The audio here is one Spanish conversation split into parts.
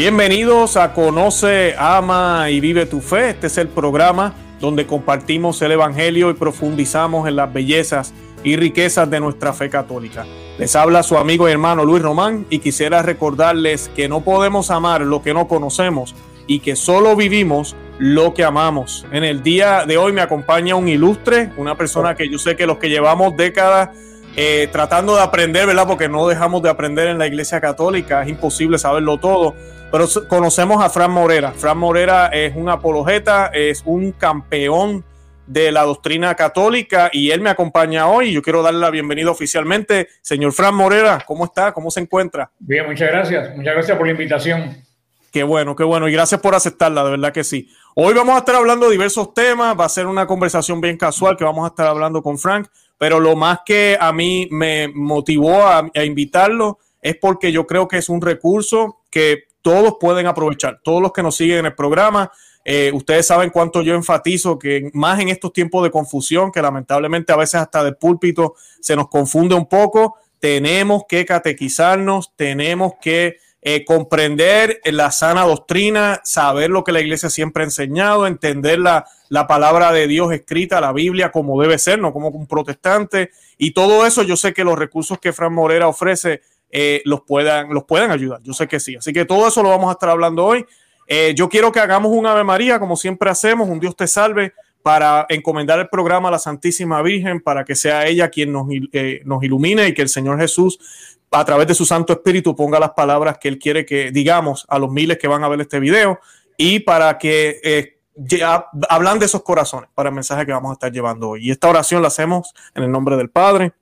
Bienvenidos a Conoce, Ama y Vive tu Fe. Este es el programa donde compartimos el Evangelio y profundizamos en las bellezas y riquezas de nuestra fe católica. Les habla su amigo y hermano Luis Román y quisiera recordarles que no podemos amar lo que no conocemos y que solo vivimos lo que amamos. En el día de hoy me acompaña un ilustre, una persona que yo sé que los que llevamos décadas eh, tratando de aprender, ¿verdad? Porque no dejamos de aprender en la Iglesia Católica, es imposible saberlo todo pero conocemos a Fran Morera. Fran Morera es un apologeta, es un campeón de la doctrina católica y él me acompaña hoy. Yo quiero darle la bienvenida oficialmente. Señor Fran Morera, ¿cómo está? ¿Cómo se encuentra? Bien, muchas gracias. Muchas gracias por la invitación. Qué bueno, qué bueno. Y gracias por aceptarla, de verdad que sí. Hoy vamos a estar hablando de diversos temas. Va a ser una conversación bien casual que vamos a estar hablando con Frank. Pero lo más que a mí me motivó a, invitarlo es porque yo creo que es un recurso que todos pueden aprovechar, todos los que nos siguen en el programa. Eh, ustedes saben cuánto yo enfatizo que más en estos tiempos de confusión, que lamentablemente a veces hasta del púlpito se nos confunde un poco, tenemos que catequizarnos, tenemos que eh, comprender la sana doctrina, saber lo que la iglesia siempre ha enseñado, entender la, la, palabra de Dios escrita, la Biblia como debe ser, no como un protestante. Y todo eso yo sé que los recursos que Fran Morera ofrece eh, los, puedan, los puedan ayudar. Yo sé que sí. Así que todo eso lo vamos a estar hablando hoy. Eh, yo quiero que hagamos un Ave María, como siempre hacemos, un Dios te salve, para encomendar el programa a la Santísima Virgen, para que sea ella quien nos, eh, nos ilumine y que el Señor Jesús, a través de su Santo Espíritu, ponga las palabras que Él quiere que digamos a los miles que van a ver este video y para que hablan de esos corazones para el mensaje que vamos a estar llevando hoy. Y esta oración la hacemos en el nombre del Padre,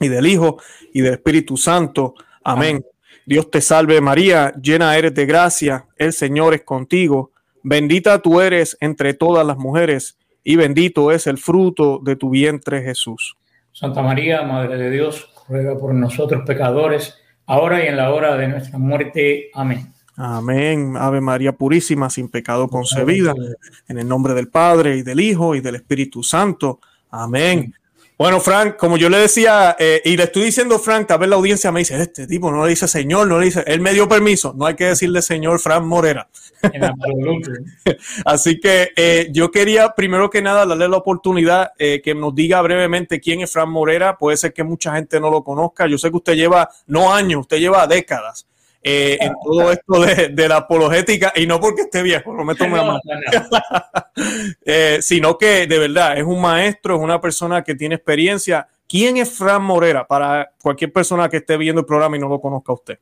y del Hijo y del Espíritu Santo. Amén. Dios te salve María, llena eres de gracia, el Señor es contigo, bendita tú eres entre todas las mujeres y bendito es el fruto de tu vientre Jesús. Santa María, Madre de Dios, ruega por nosotros pecadores, ahora y en la hora de nuestra muerte. Amén. Amén. Ave María Purísima, sin pecado concebida, en el nombre del Padre y del Hijo y del Espíritu Santo. Amén. Bueno, Frank, como yo le decía, eh, y le estoy diciendo, Frank, tal vez la audiencia me dice, este tipo no le dice señor, no le dice, él me dio permiso, no hay que decirle señor Frank Morera. Así que eh, yo quería, primero que nada, darle la oportunidad eh, que nos diga brevemente quién es Frank Morera. Puede ser que mucha gente no lo conozca. Yo sé que usted lleva, no años, usted lleva décadas eh, en todo esto de, la apologética, y no porque esté viejo, no me tome a eh, sino que de verdad es un maestro, es una persona que tiene experiencia. ¿Quién es Fran Morera para cualquier persona que esté viendo el programa y no lo conozca a usted?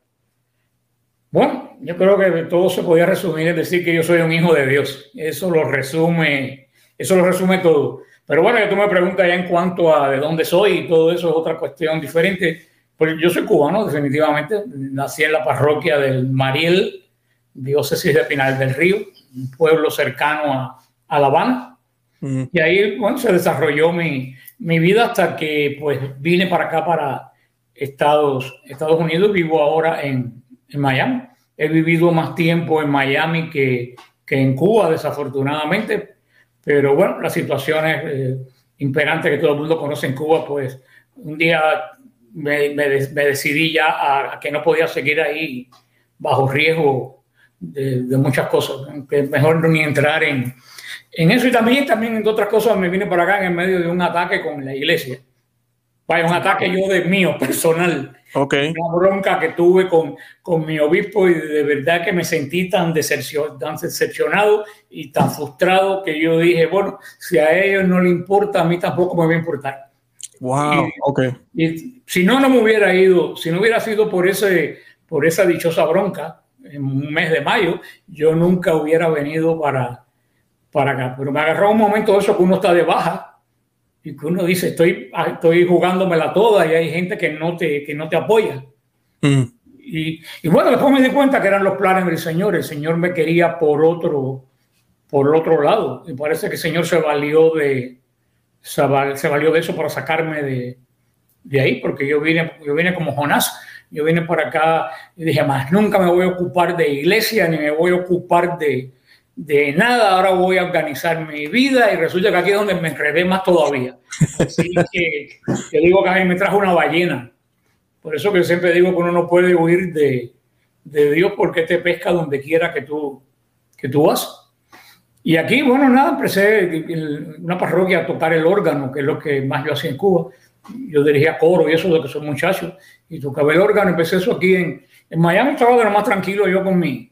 Bueno, yo creo que todo se podía resumir en decir que yo soy un hijo de Dios. Eso lo resume, eso lo resume todo. Pero bueno, tú me preguntas ya en cuanto a de dónde soy y todo eso es otra cuestión diferente. Pues yo soy cubano, definitivamente. Nací en la parroquia del Mariel, diócesis de Pinal del Río, un pueblo cercano a, a La Habana. Y ahí, bueno, se desarrolló mi, mi, vida hasta que, pues, vine para acá, para Estados, Estados Unidos. Vivo ahora en, en Miami. He vivido más tiempo en Miami que, que en Cuba, desafortunadamente. Pero bueno, las situaciones eh, imperantes que todo el mundo conoce en Cuba, pues un día me, decidí ya a, que no podía seguir ahí bajo riesgo de, muchas cosas, que mejor ni entrar en, en eso y también, también en otras cosas me vine para acá en medio de un ataque con la iglesia. Vaya, un ataque yo de mío, personal. Okay. Una bronca que tuve con, con mi obispo y de verdad que me sentí tan, tan decepcionado y tan frustrado que yo dije, bueno, si a ellos no les importa, a mí tampoco me va a importar. Wow, y, si no, no me hubiera ido, si no hubiera sido por, ese, por esa dichosa bronca en un mes de mayo, yo nunca hubiera venido para, para acá. Pero me agarró un momento eso que uno está de baja y que uno dice, estoy, estoy jugándomela toda y hay gente que no te, que no te apoya. Mm. Y, y, bueno, después me di cuenta que eran los planes del Señor. El Señor me quería por otro, por otro lado. Y parece que el Señor se valió de, se, valió de eso para sacarme de, de, ahí, porque yo vine, yo vine como Jonás, yo vine por acá y dije, más nunca me voy a ocupar de iglesia, ni me voy a ocupar de, de nada, ahora voy a organizar mi vida y resulta que aquí es donde me enredé más todavía. Así que, digo que a mí me trajo una ballena. Por eso que siempre digo que uno no puede huir de, de Dios porque te pesca donde quiera que tú, que tú vas. Y aquí, bueno, nada, empecé en una parroquia a tocar el órgano, que es lo que más yo hacía en Cuba. Yo dirigía coro y eso de que soy muchacho, y tocaba el órgano. Empecé eso aquí en, en Miami, estaba de lo más tranquilo yo con mi,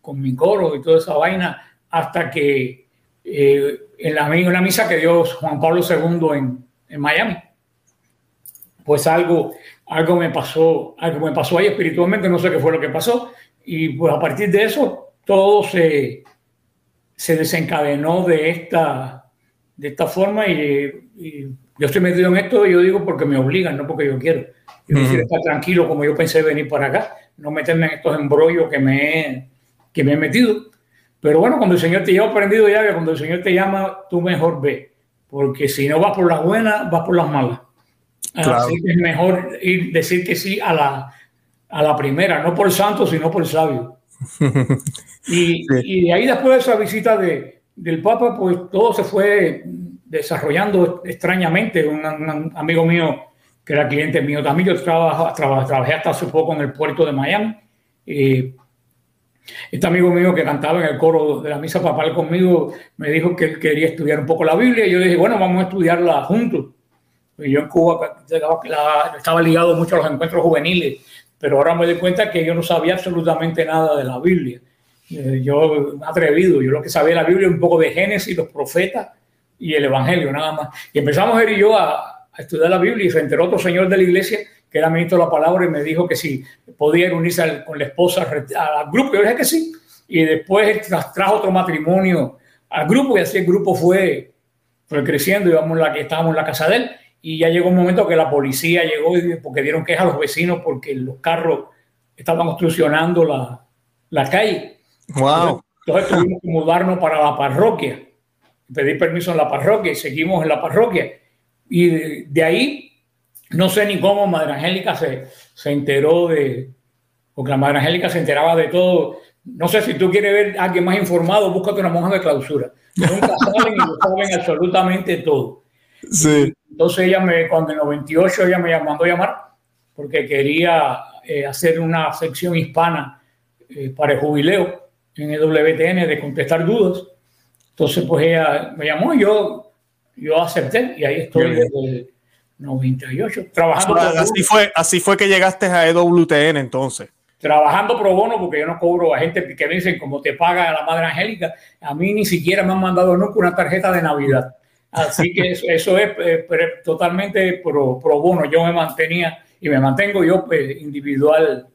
con mi coro y toda esa vaina, hasta que eh, en, la, una misa que dio Juan Pablo II en, en Miami, pues algo, algo me pasó, algo me pasó ahí espiritualmente, no sé qué fue lo que pasó, y pues a partir de eso todo se, se desencadenó de esta, de esta forma y, yo estoy metido en esto y yo digo porque me obligan, no porque yo quiero. Yo quiero estar tranquilo como yo pensé venir para acá, no meterme en estos embrollos que me he, que me he metido. Pero bueno, cuando el Señor te lleva aprendido ya que cuando el Señor te llama, tú mejor ve, porque si no vas por las buenas, vas por las malas. Así que es mejor ir, decir que sí a la, a la primera, no por santo, sino por sabio. y, y, ahí después de esa visita de, del Papa, pues todo se fue desarrollando extrañamente. Un, amigo mío, que era cliente mío también, yo trabajé hasta hace poco en el puerto de Miami. Eh, este amigo mío que cantaba en el coro de la misa papal conmigo me dijo que él quería estudiar un poco la Biblia y yo dije, bueno, vamos a estudiarla juntos. Y yo en Cuba estaba ligado mucho a los encuentros juveniles, pero ahora me doy cuenta que yo no sabía absolutamente nada de la Biblia. Eh, yo atrevido, yo lo que sabía de la Biblia un poco de Génesis, los profetas y el Evangelio, nada más. Y empezamos él y yo a, estudiar la Biblia y se enteró otro señor de la iglesia que era ministro de la palabra y me dijo que si podía unirse con la esposa al grupo. Yo dije que sí. Y después trajo otro matrimonio al grupo y así el grupo fue, fue creciendo. Íbamos la que estábamos en la casa de él y ya llegó un momento que la policía llegó porque dieron queja a los vecinos porque los carros estaban obstruccionando la, la calle. Wow. Entonces, tuvimos que mudarnos para la parroquia, pedir permiso en la parroquia y seguimos en la parroquia. Y de, ahí, no sé ni cómo Madre Angélica se, se enteró de, porque la Madre Angélica se enteraba de todo. No sé si tú quieres ver a alguien más informado, búscate una monja de clausura. Nunca saben y lo saben absolutamente todo. Sí. Entonces ella me, cuando en 98 ella me mandó a llamar porque quería eh, hacer una sección hispana eh, para el jubileo en el WTN de contestar dudas. Entonces pues ella me llamó y yo, yo acepté y ahí estoy desde el 98 trabajando. así, fue, así fue que llegaste a EWTN entonces trabajando pro bono porque yo no cobro a gente que me dicen como te paga la Madre Angélica. A mí ni siquiera me han mandado nunca una tarjeta de Navidad. Así que eso, es eh, totalmente pro, pro, bono. Yo me mantenía y me mantengo yo pues, individual,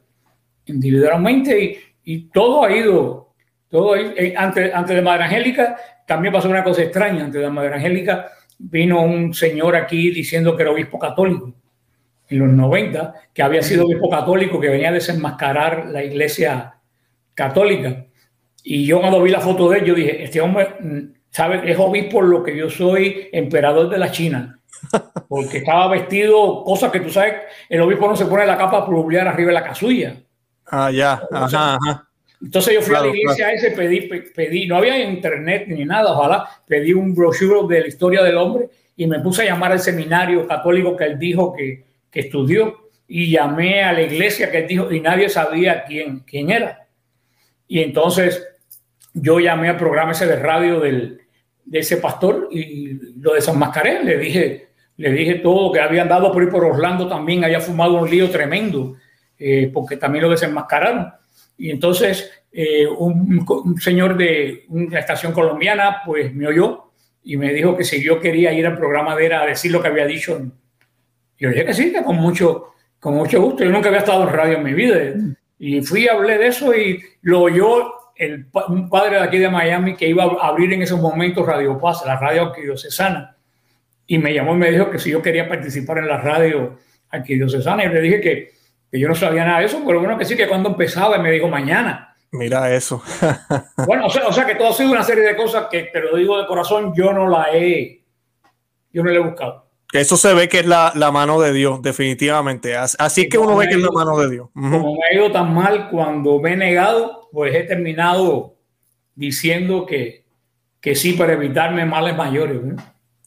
individualmente y, todo ha ido, todo eh, antes, antes de Madre Angélica también pasó una cosa extraña. Antes de Madre Angélica vino un señor aquí diciendo que era obispo católico en los 90, que había sido obispo católico, que venía a desenmascarar la iglesia católica. Y yo cuando vi la foto de él, yo dije, este hombre ¿sabes? Es obispo lo que yo soy emperador de la China. Porque estaba vestido, cosas que tú sabes, el obispo no se pone la capa pluvial arriba de la casulla. Ah, ya, ajá, ajá. Entonces yo fui a la iglesia ese, pedí, pedí, no había internet ni nada, ojalá, pedí un brochure de la historia del hombre y me puse a llamar al seminario católico que él dijo que, que estudió y llamé a la iglesia que él dijo y nadie sabía quién, quién era. Y entonces yo llamé al programa ese de radio del, de ese pastor y lo desenmascaré. Le dije, le dije todo que habían dado por ir por Orlando también, había fumado un lío tremendo, eh, porque también lo desenmascararon. Y entonces eh, un, señor de una estación colombiana pues me oyó y me dijo que si yo quería ir al programa de él a decir lo que había dicho. Yo dije que sí, que con mucho, con mucho gusto. Yo nunca había estado en radio en mi vida. Y fui, hablé de eso y lo oyó el, un padre de aquí de Miami que iba a abrir en esos momentos Radio Paz, la radio arquidiocesana, y me llamó y me dijo que si yo quería participar en la radio arquidiocesana, y le dije que, que yo no sabía nada de eso, pero bueno, que sí, que cuando empezaba, y me dijo mañana. Mira eso. bueno, o sea, o sea, que todo ha sido una serie de cosas que, te lo digo de corazón, yo no la he, yo no la he buscado. Eso se ve que es la, la mano de Dios, definitivamente. Así es que uno ve que es la mano de Dios. Como me ha ido tan mal cuando me he negado, pues he terminado diciendo que, que sí para evitarme males mayores.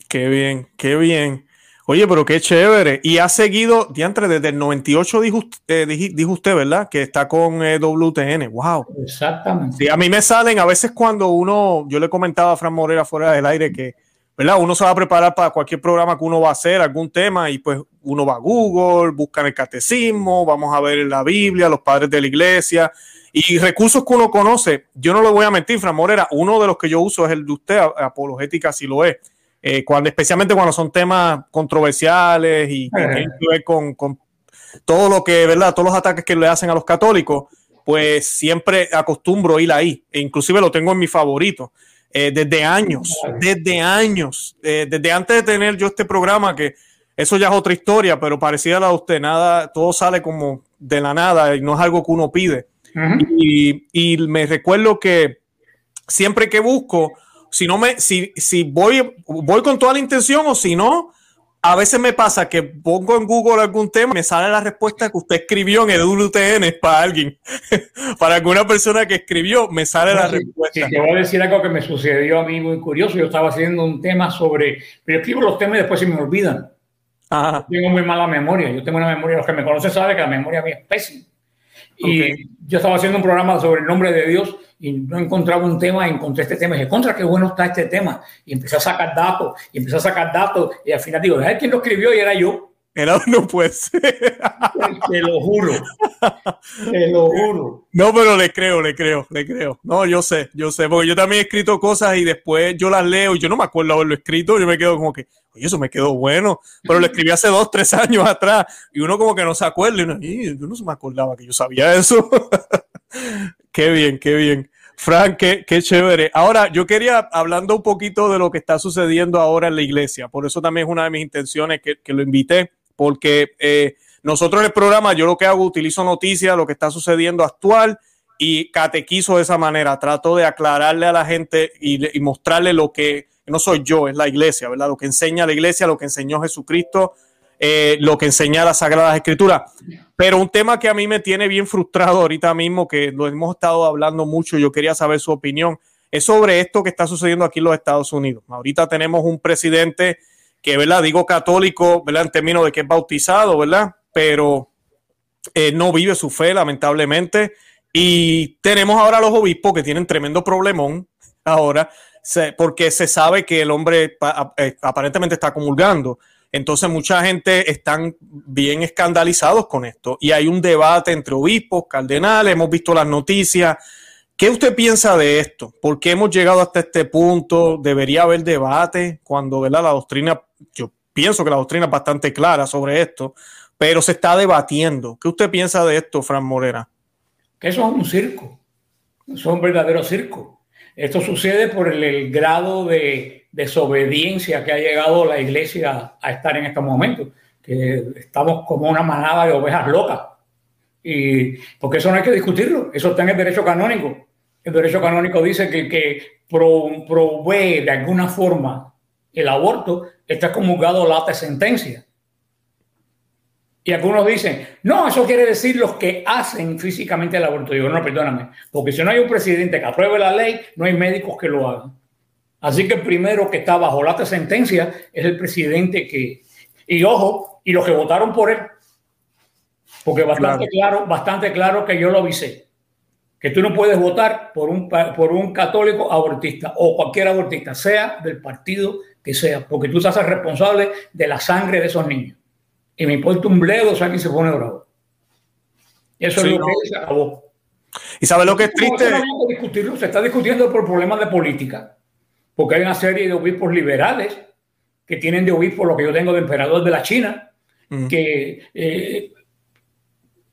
Qué bien, qué bien. Oye, pero qué chévere. Y ha seguido, diantre, desde el 98 dijo, eh, dijo, usted, ¿verdad? Que está con eh, WTN. Wow. Exactamente. Sí, a mí me salen a veces cuando uno, yo le comentaba a Fran Morera fuera del aire que, ¿verdad? Uno se va a preparar para cualquier programa que uno va a hacer, algún tema, y pues uno va a Google, busca en el catecismo, vamos a ver la Biblia, los padres de la iglesia, y recursos que uno conoce. Yo no le voy a mentir, Fran Morera, uno de los que yo uso es el de usted, apologética, si lo es eh, cuando, especialmente cuando son temas controversiales y que tienen que ver con, con, todo lo que, ¿verdad? Todos los ataques que le hacen a los católicos, pues siempre acostumbro ir ahí. E inclusive lo tengo en mi favorito. Eh, desde años, desde años, eh, desde antes de tener yo este programa, que eso ya es otra historia, pero parecida a la de usted, nada, todo sale como de la nada y no es algo que uno pide. y, y me recuerdo que siempre que busco, si no me, si, si voy, voy con toda la intención o si no, a veces me pasa que pongo en Google algún tema y me sale la respuesta que usted escribió en el WTN para alguien. para alguna persona que escribió, me sale la respuesta. Sí, te voy a decir algo que me sucedió a mí muy curioso. Yo estaba haciendo un tema sobre. Pero escribo los temas y después se me olvidan. Tengo muy mala memoria. Yo tengo una memoria. Los que me conocen saben que la memoria mía es pésima. Y yo estaba haciendo un programa sobre el nombre de Dios y no encontraba un tema, encontré este tema y dije, contra, qué bueno está este tema. Y empecé a sacar datos, y empecé a sacar datos, y al final digo, ¿sabes quién lo escribió? Y era yo. Era no pues. Te lo juro. Te lo juro. No, pero le creo, le creo, le creo. No, yo sé, yo sé, porque yo también he escrito cosas y después yo las leo y yo no me acuerdo haberlo escrito, yo me quedo como que, oye, eso me quedó bueno, pero lo escribí hace dos, tres años atrás y uno como que no se acuerda y uno, yo no se me acordaba que yo sabía eso. qué bien, qué bien. Frank, qué, qué, chévere. Ahora, yo quería, hablando un poquito de lo que está sucediendo ahora en la iglesia, por eso también es una de mis intenciones que, que lo invité, porque eh, nosotros en el programa, yo lo que hago, utilizo noticias, lo que está sucediendo actual y catequizo de esa manera. Trato de aclararle a la gente y, y mostrarle lo que no soy yo, es la iglesia, ¿verdad? Lo que enseña la iglesia, lo que enseñó Jesucristo eh, lo que enseña las Sagradas Escrituras. Pero un tema que a mí me tiene bien frustrado ahorita mismo, que lo hemos estado hablando mucho, yo quería saber su opinión, es sobre esto que está sucediendo aquí en los Estados Unidos. Ahorita tenemos un presidente que, ¿verdad? Digo católico, ¿verdad? En términos de que es bautizado, ¿verdad? Pero eh, no vive su fe, lamentablemente. Y tenemos ahora los obispos que tienen tremendo problemón ahora, porque se sabe que el hombre eh, aparentemente está comulgando. Entonces mucha gente están bien escandalizados con esto y hay un debate entre obispos, cardenales, hemos visto las noticias. ¿Qué usted piensa de esto? ¿Por qué hemos llegado hasta este punto? ¿Debería haber debate cuando ¿verdad? la doctrina, yo pienso que la doctrina es bastante clara sobre esto, pero se está debatiendo? ¿Qué usted piensa de esto, Fran Morera? Que eso es un circo, eso es un verdadero circo. Esto sucede por el grado de desobediencia que ha llegado la iglesia a estar en estos momentos, que estamos como una manada de ovejas locas. Y porque eso no hay que discutirlo, eso está en el derecho canónico. El derecho canónico dice que que provee de alguna forma el aborto está comulgado la sentencia. Y algunos dicen, no, eso quiere decir los que hacen físicamente el aborto. Digo, no, perdóname, porque si no hay un presidente que apruebe la ley, no hay médicos que lo hagan. Así que el primero que está bajo la sentencia es el presidente que, y ojo, y los que votaron por él, porque bastante claro, bastante claro que yo lo avisé, que tú no puedes votar por un, por un católico abortista o cualquier abortista, sea del partido que sea, porque tú estás responsable de la sangre de esos niños. Y me importa un bledo, o sea, que se pone bravo. Eso es lo que se acabó. ¿Y sabes lo que es triste? se está discutiendo por problemas de política porque hay una serie de obispos liberales que tienen de obispo lo que yo tengo de emperador de la China, que eh,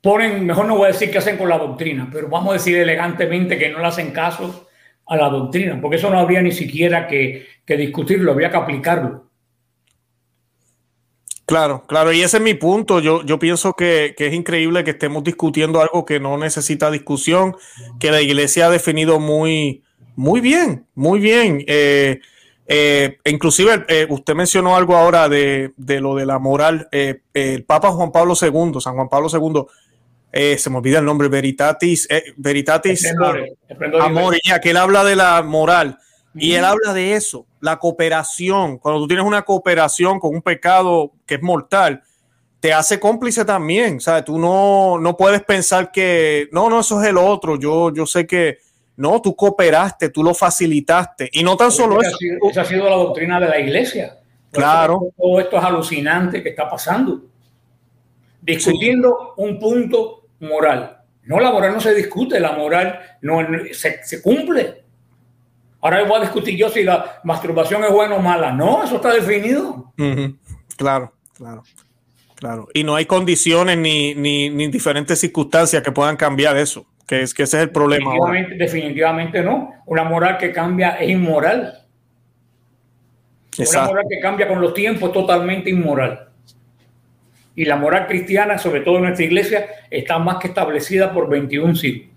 ponen, mejor no voy a decir qué hacen con la doctrina, pero vamos a decir elegantemente que no le hacen caso a la doctrina, porque eso no habría ni siquiera que, discutirlo, habría que aplicarlo. Claro, claro, y ese es mi punto. Yo, yo pienso que, que, es increíble que estemos discutiendo algo que no necesita discusión, que la iglesia ha definido muy, muy bien, muy bien. Eh, eh, inclusive eh, usted mencionó algo ahora de, lo de la moral. el Papa Juan Pablo II, San Juan Pablo II, se me olvida el nombre, Veritatis, Veritatis Amor, ya que él habla de la moral y él habla de eso. La cooperación, cuando tú tienes una cooperación con un pecado que es mortal, te hace cómplice también, ¿sabes? Tú no, no puedes pensar que, no, no, eso es el otro, yo, yo sé que, no, tú cooperaste, tú lo facilitaste. Y no tan solo eso. esa ha sido la doctrina de la iglesia. claro. todo esto es alucinante que está pasando. Discutiendo un punto moral. No, la moral no se discute, la moral no, se, cumple. Ahora voy a discutir yo si la masturbación es buena o mala. No, eso está definido. Claro, claro. Claro, y no hay condiciones ni, ni, diferentes circunstancias que puedan cambiar eso, que es que ese es el problema. Definitivamente, no. Una moral que cambia es inmoral. Una moral que cambia con los tiempos es totalmente inmoral. Y la moral cristiana, sobre todo en nuestra iglesia, está más que establecida por 21 siglos.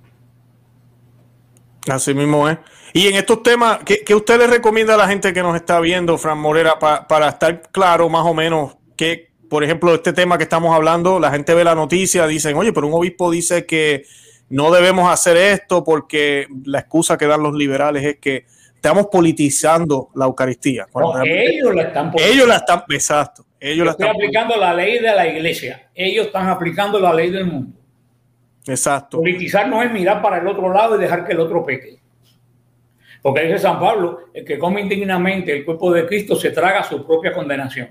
Así mismo es. Y en estos temas, ¿qué, usted le recomienda a la gente que nos está viendo, Fran Morera, para estar claro más o menos qué, por ejemplo, este tema que estamos hablando, la gente ve la noticia, dicen, oye, pero un obispo dice que no debemos hacer esto porque la excusa que dan los liberales es que estamos politizando la Eucaristía. ellos la están politizando. Ellos la están, exacto. Ellos la están aplicando la ley de la iglesia. Ellos están aplicando la ley del mundo. Exacto. Politizar no es mirar para el otro lado y dejar que el otro peque. Porque dice San Pablo, el que come indignamente el cuerpo de Cristo se traga su propia condenación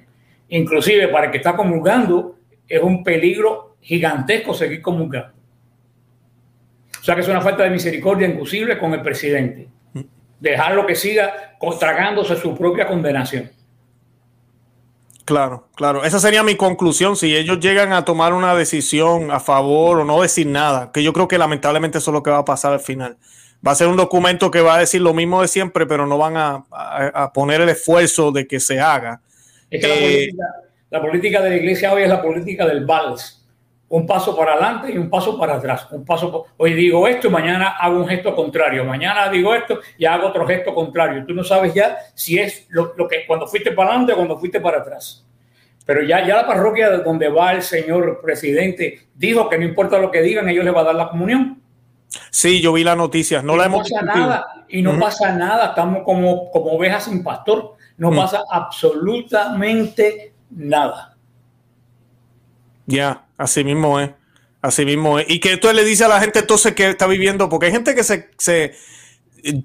inclusive para el que está comulgando, es un peligro gigantesco seguir comulgando. O sea que es una falta de misericordia inclusive con el presidente. Dejarlo que siga tragándose su propia condenación. Claro, claro. Esa sería mi conclusión. Si ellos llegan a tomar una decisión a favor o no decir nada, que yo creo que lamentablemente eso es lo que va a pasar al final. Va a ser un documento que va a decir lo mismo de siempre, pero no van a, a poner el esfuerzo de que se haga es que eh, la, política, de la iglesia hoy es la política del vals. Un paso para adelante y un paso para atrás. Un paso hoy digo esto y mañana hago un gesto contrario. Mañana digo esto y hago otro gesto contrario. Tú no sabes ya si es lo, que cuando fuiste para adelante o cuando fuiste para atrás. Pero ya, ya la parroquia donde va el señor presidente dijo que no importa lo que digan, ellos le van a dar la comunión. Sí, yo vi la noticia, no la hemos pasa nada y no pasa nada, estamos como, como ovejas sin pastor no mm. pasa absolutamente nada. Ya, así mismo es. Así mismo es. Y que tú le dice a la gente entonces que está viviendo, porque hay gente que se, se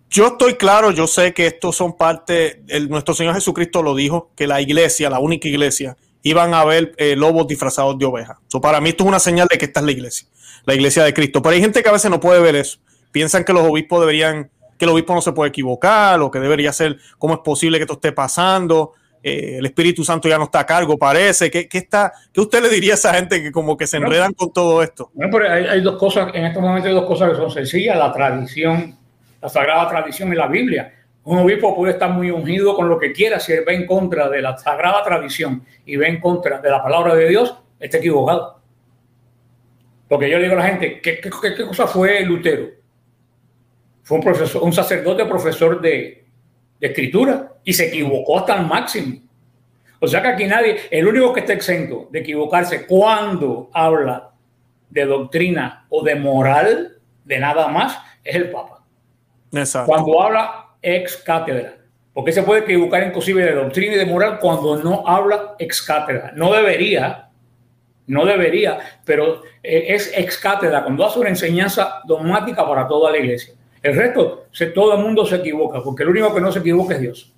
yo estoy claro, yo sé que estos son parte, el, nuestro Señor Jesucristo lo dijo, que la iglesia, la única iglesia, iban a ver eh, lobos disfrazados de ovejas. para mí esto es una señal de que esta es la iglesia, la iglesia de Cristo. Pero hay gente que a veces no puede ver eso. Piensan que los obispos deberían que el obispo no se puede equivocar, o que debería ser, cómo es posible que esto esté pasando, eh, el Espíritu Santo ya no está a cargo, parece. ¿Qué, está, ¿Qué usted le diría a esa gente que como que se enredan con todo esto? Bueno, pero hay, dos cosas, en estos momentos hay dos cosas que son sencillas, la tradición, la sagrada tradición y la Biblia. Un obispo puede estar muy ungido con lo que quiera, si él va en contra de la sagrada tradición y va en contra de la palabra de Dios, está equivocado. Porque yo le digo a la gente, ¿qué, qué, qué cosa fue Lutero? Fue un, profesor, un sacerdote profesor de, escritura y se equivocó hasta el máximo. O sea que aquí nadie, el único que está exento de equivocarse cuando habla de doctrina o de moral, de nada más, es el Papa. Cuando habla ex cátedra. Porque se puede equivocar inclusive de doctrina y de moral cuando no habla ex cátedra. No debería, no debería, pero es ex cátedra cuando hace una enseñanza dogmática para toda la iglesia. El resto, todo el mundo se equivoca, porque el único que no se equivoca es Dios.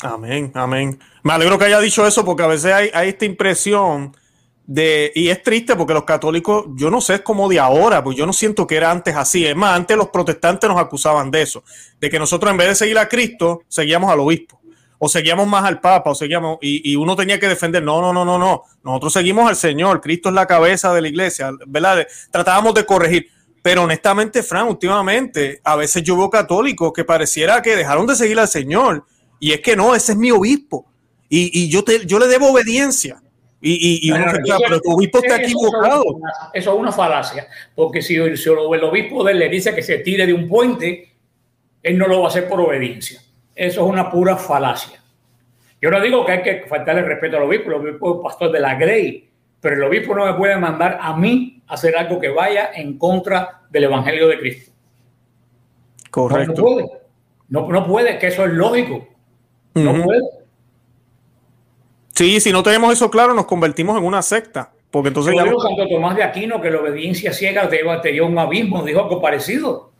Amén, amén. Me alegro que haya dicho eso, porque a veces hay, esta impresión de, y es triste porque los católicos, yo no sé, es como de ahora, pues yo no siento que era antes así. Es más, antes los protestantes nos acusaban de eso, de que nosotros en vez de seguir a Cristo, seguíamos al obispo, o seguíamos más al Papa, o seguíamos, y uno tenía que defender, no, no, no, no, no, nosotros seguimos al Señor, Cristo es la cabeza de la iglesia, ¿verdad? Tratábamos de corregir. Pero honestamente, Fran, últimamente, a veces yo veo católicos que pareciera que dejaron de seguir al Señor. Y es que no, ese es mi obispo. Y, yo, te, yo le debo obediencia. Y, y, pero tu obispo está equivocado. Eso es, una, falacia. Porque si, el, el obispo de él le dice que se tire de un puente, él no lo va a hacer por obediencia. Eso es una pura falacia. Yo no digo que hay que faltarle respeto al obispo, el obispo es pastor de la Grey, pero el obispo no me puede mandar a mí a hacer algo que vaya en contra del Evangelio de Cristo. Correcto. No, puede. No, puede, que eso es lógico. No puede. Sí, si no tenemos eso claro, nos convertimos en una secta. Porque entonces. ya... Santo Tomás de Aquino que la obediencia ciega te, te un abismo, dijo algo parecido.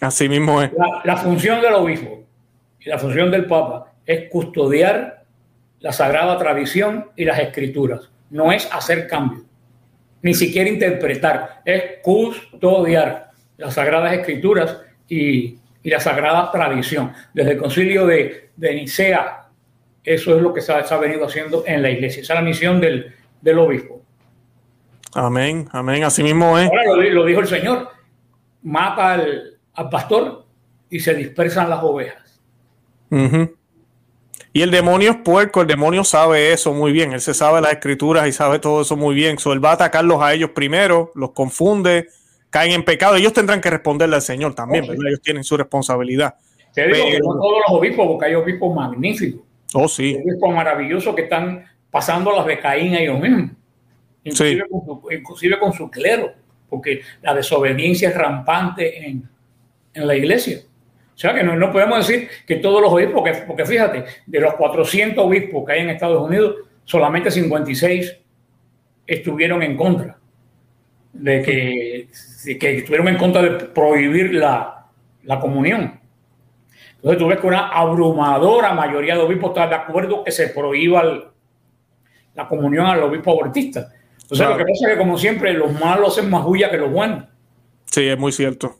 Así mismo es. La, función del obispo y la función del Papa es custodiar la sagrada tradición y las escrituras. No es hacer cambios, ni siquiera interpretar, es custodiar las sagradas escrituras y, la sagrada tradición. Desde el concilio de, de Nicea, eso es lo que se ha, venido haciendo en la iglesia. Esa es la misión del, obispo. Amén, amén, así mismo es. Ahora lo dijo el Señor, mata al, al pastor y se dispersan las ovejas. Y el demonio es puerco, el demonio sabe eso muy bien, él se sabe las escrituras y sabe todo eso muy bien. So, él va a atacarlos a ellos primero, los confunde, caen en pecado. Ellos tendrán que responderle al Señor también, ellos tienen su responsabilidad. Te digo que no todos los obispos, porque hay obispos magníficos. Oh, sí. Obispos maravillosos que están pasando las de Caín a ellos mismos, inclusive, con su, inclusive con su clero, porque la desobediencia es rampante en, en la iglesia. O sea que no, no, podemos decir que todos los obispos, porque, porque, fíjate, de los 400 obispos que hay en Estados Unidos, solamente 56 estuvieron en contra de que, que estuvieron en contra de prohibir la, la, comunión. Entonces tú ves que una abrumadora mayoría de obispos está de acuerdo que se prohíba la comunión al obispo abortista. Entonces lo que pasa es que como siempre los malos hacen más bulla que los buenos. Sí, es muy cierto.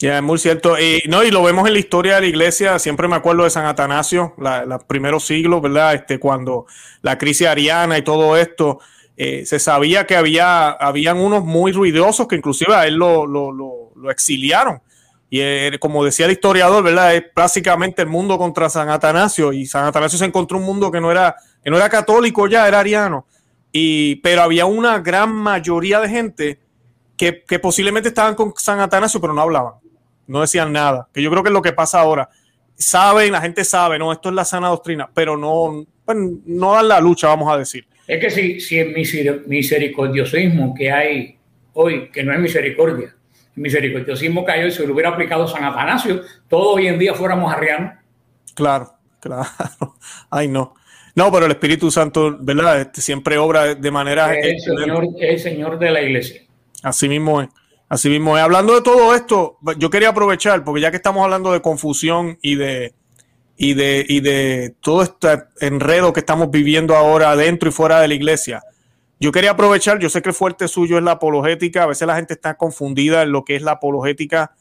Ya, es muy cierto. Y, no, y lo vemos en la historia de la iglesia. Siempre me acuerdo de San Atanasio, los primeros siglos, ¿verdad? Este, cuando la crisis ariana y todo esto, eh, se sabía que había habían unos muy ruidosos que inclusive a él lo, exiliaron. Y como decía el historiador, ¿verdad? Es básicamente el mundo contra San Atanasio. Y San Atanasio se encontró un mundo que no era, que no era católico ya, era ariano. Y, pero había una gran mayoría de gente que posiblemente estaban con San Atanasio, pero no hablaban no decían nada, que yo creo que es lo que pasa ahora. Saben, la gente sabe, no, esto es la sana doctrina, pero no, pues, no dan la lucha, vamos a decir. Es que si, si el misericordiosismo que hay hoy, que no es misericordia, el misericordiosismo que hay hoy, se lo hubiera aplicado San Atanasio, todos hoy en día fuéramos arrianos. Claro, claro. Ay, no. No, pero el Espíritu Santo, ¿verdad? Este, siempre obra de manera. Es el, señor, es el Señor de la iglesia. Así mismo es. Así mismo, hablando de todo esto, yo quería aprovechar, porque ya que estamos hablando de confusión y de, y de, y de todo este enredo que estamos viviendo ahora dentro y fuera de la iglesia, yo quería aprovechar, yo sé que el fuerte suyo es la apologética, a veces la gente está confundida en lo que es la apologética.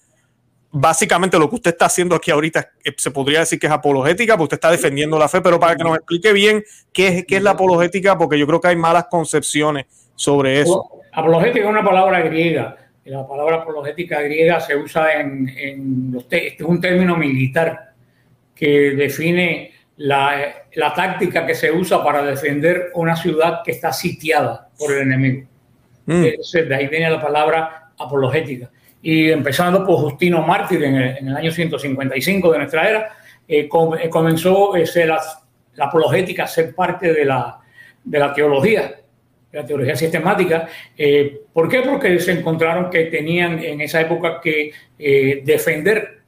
Básicamente lo que usted está haciendo aquí ahorita eh, se podría decir que es apologética, porque usted está defendiendo la fe, pero para que nos explique bien qué es, qué es la apologética, porque yo creo que hay malas concepciones sobre eso. Apologética es una palabra griega la palabra apologética griega se usa en, los este es un término militar que define la, táctica que se usa para defender una ciudad que está sitiada por el enemigo. Mm. de ahí viene la palabra apologética. Y empezando por Justino Mártir en el, año 155 de nuestra era, eh, eh, comenzó eh, la, la, apologética a ser parte de la, de la teología la teología sistemática. Eh, ¿Por qué? Porque se encontraron que tenían en esa época que eh, defender.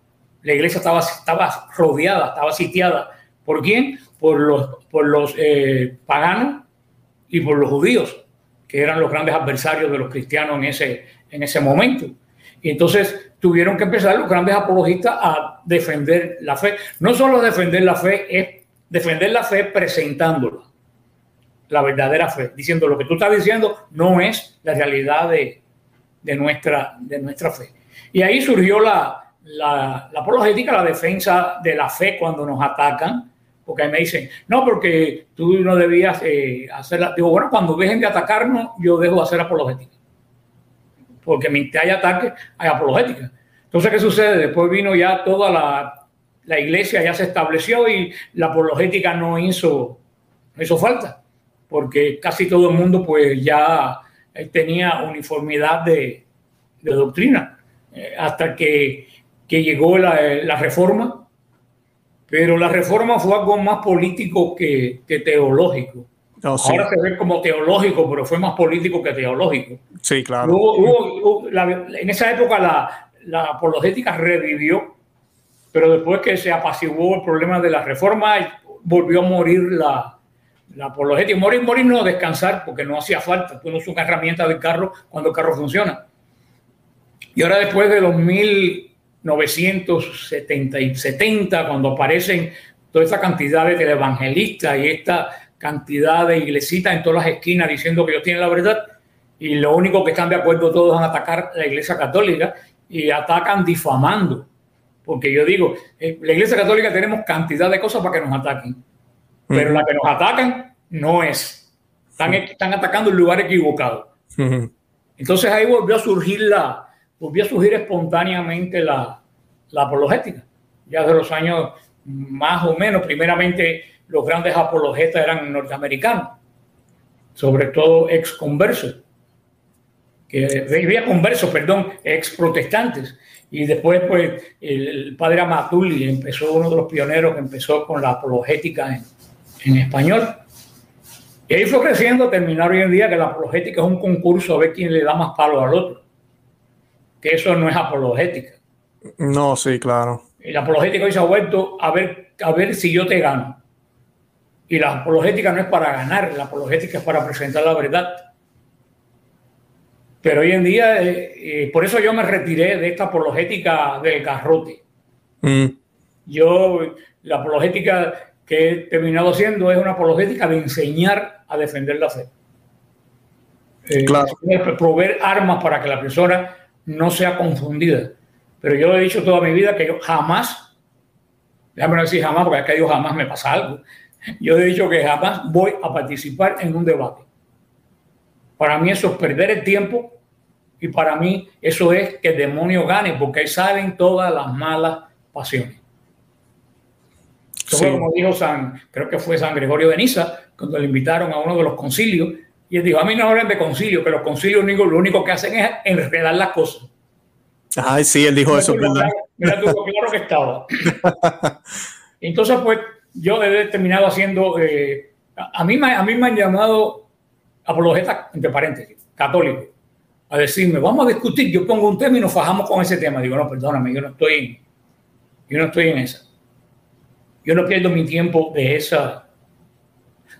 La iglesia estaba, estaba rodeada, estaba sitiada. ¿Por quién? Por los, por los eh, paganos y por los judíos, que eran los grandes adversarios de los cristianos en ese, en ese momento. Y entonces tuvieron que empezar los grandes apologistas a defender la fe. No solo defender la fe, es defender la fe presentándola la verdadera fe, diciendo lo que tú estás diciendo no es la realidad de, nuestra, de nuestra fe. Y ahí surgió la, la, la apologética, la defensa de la fe cuando nos atacan, porque ahí me dicen, no, porque tú no debías eh, hacerla. Digo, bueno, cuando dejen de atacarnos, yo dejo de hacer apologética. Porque mientras hay ataque, hay apologética. Entonces, ¿qué sucede? Después vino ya toda la, la iglesia, ya se estableció y la apologética no hizo, no hizo falta porque casi todo el mundo pues ya eh, tenía uniformidad de, doctrina, eh, hasta que, llegó eh, la, reforma, pero la reforma fue algo más político que, teológico. Ahora se ve como teológico, pero fue más político que teológico. Sí, claro. en esa época la, la apologética revivió pero después que se apaciguó el problema de la reforma, volvió a morir la, la apologética. Morir, morir no descansar, porque no hacía falta. Tú no usas una herramienta del carro cuando el carro funciona. Y ahora después de los 1970 y 70, cuando aparecen toda esta cantidad de evangelistas y esta cantidad de iglesitas en todas las esquinas diciendo que ellos tienen la verdad, y lo único que están de acuerdo todos en atacar la iglesia católica y atacan difamando. Porque yo digo, en la iglesia católica tenemos cantidad de cosas para que nos ataquen, pero la que nos atacan no es. Están, están atacando el lugar equivocado. Entonces ahí volvió a surgir la, volvió a surgir espontáneamente la, la apologética. Ya de los años más o menos, primeramente los grandes apologetas eran norteamericanos, sobre todo ex conversos, que conversos, perdón, ex protestantes. Y después, pues, el, padre Amatulli empezó, uno de los pioneros que empezó con la apologética en, en español. Y ahí fue creciendo, terminar hoy en día que la apologética es un concurso a ver quién le da más palo al otro. Que eso no es apologética. No, sí, claro. Y la apologética hoy se ha vuelto a ver, a ver si yo te gano. Y la apologética no es para ganar, la apologética es para presentar la verdad. Pero hoy en día, eh, eh, por eso yo me retiré de esta apologética del garrote. Mm. Yo, la apologética que he terminado haciendo es una apologética de enseñar a defender la fe. Eh, claro. Proveer armas para que la persona no sea confundida. Pero yo he dicho toda mi vida que yo jamás, déjame decir jamás, porque es que yo jamás me pasa algo. Yo he dicho que jamás voy a participar en un debate. Para mí eso es perder el tiempo y para mí eso es que el demonio gane porque ahí salen todas las malas pasiones. Como dijo San, creo que fue San Gregorio de Niza, cuando le invitaron a uno de los concilios, y él dijo, a mí no hablan de concilio, que los concilios lo único que hacen es enredar las cosas. Ay, sí, él dijo eso, ¿verdad? Mira tú, claro que estaba. Entonces, pues, yo he terminado haciendo, eh, a, mí, a mí me han llamado apologeta, entre paréntesis, católico, a decirme, vamos a discutir, yo pongo un tema y nos fajamos con ese tema. Digo, no, perdóname, yo no estoy, yo no estoy en esa. Yo no pierdo mi tiempo de esa.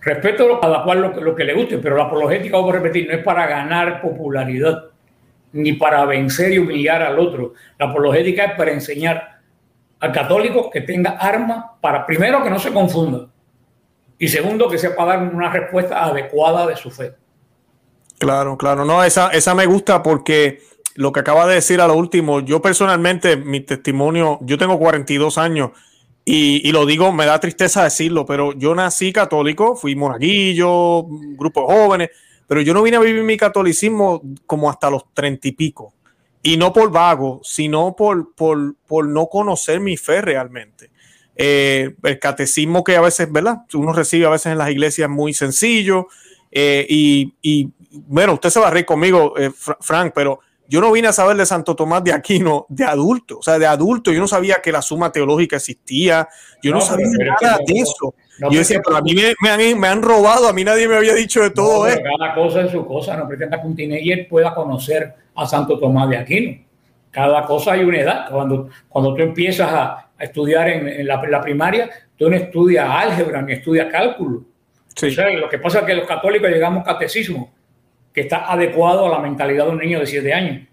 Respeto a cada cual lo, lo que le guste, pero la apologética, vamos a repetir, no es para ganar popularidad, ni para vencer y humillar al otro. La apologética es para enseñar al católico que tenga armas para, primero, que no se confunda y segundo, que sepa dar una respuesta adecuada de su fe. Claro, claro, no, esa, esa me gusta porque lo que acaba de decir a lo último, yo personalmente, mi testimonio, yo tengo 42 años y, lo digo, me da tristeza decirlo, pero yo nací católico, fui monaguillo, grupo de jóvenes, pero yo no vine a vivir mi catolicismo como hasta los treinta y pico. Y no por vago, sino por, por, por no conocer mi fe realmente. Eh, el catecismo que a veces, ¿verdad? Uno recibe a veces en las iglesias muy sencillo. Eh, y, y, bueno, usted se va a reír conmigo, eh, Frank, pero yo no vine a saber de Santo Tomás de Aquino de adulto, o sea, de adulto. Yo no sabía que la suma teológica existía. Yo no, sabía nada de eso. yo decía, pero a mí me, han, me, han, robado, a mí nadie me había dicho de todo esto. Cada cosa es su cosa, no pretenda que un teenager pueda conocer a Santo Tomás de Aquino. Cada cosa hay una edad. Cuando, cuando tú empiezas a, estudiar en, la, primaria, tú no estudias álgebra ni estudias cálculo. lo que pasa es que los católicos llegamos a catecismo, que está adecuado a la mentalidad de un niño de 7 años.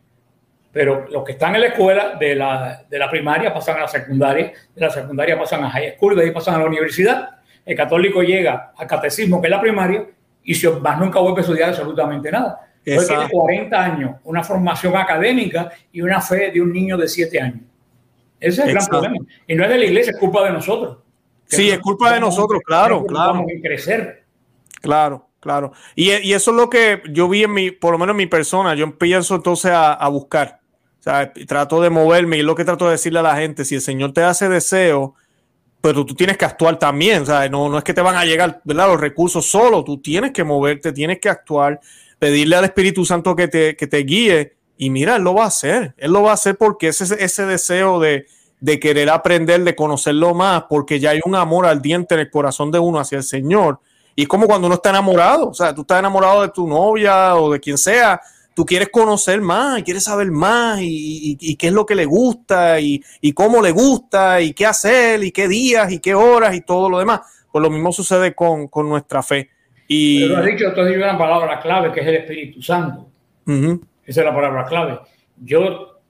Pero los que están en la escuela de la, de la primaria pasan a la secundaria, de la secundaria pasan a high school, de ahí pasan a la universidad. El católico llega al catecismo, que es la primaria, y si más nunca vuelve a estudiar absolutamente nada. Hoy tiene 40 años, una formación académica y una fe de un niño de 7 años. Ese es el gran problema. Y no es de la iglesia, es culpa de nosotros. Sí, es culpa de nosotros, claro, claro. Vamos a crecer. Claro, claro. Y, eso es lo que yo vi en mi, por lo menos en mi persona. Yo empiezo entonces a, buscar. O sea, trato de moverme y es lo que trato de decirle a la gente. Si el Señor te hace deseo, pero tú tienes que actuar también. O no, no es que te van a llegar los recursos solo. Tú tienes que moverte, tienes que actuar pedirle al Espíritu Santo que te, que te guíe y mira, Él lo va a hacer. Él lo va a hacer porque es ese, ese deseo de, de querer aprender, de conocerlo más, porque ya hay un amor al diente en el corazón de uno hacia el Señor. Y es como cuando uno está enamorado, o sea, tú estás enamorado de tu novia o de quien sea, tú quieres conocer más y quieres saber más y, qué es lo que le gusta y, cómo le gusta y qué hacer y qué días y qué horas y todo lo demás. Pues lo mismo sucede con, nuestra fe. Y... Pero has dicho, tú has dicho una palabra clave que es el Espíritu Santo. Esa es la palabra clave. Yo,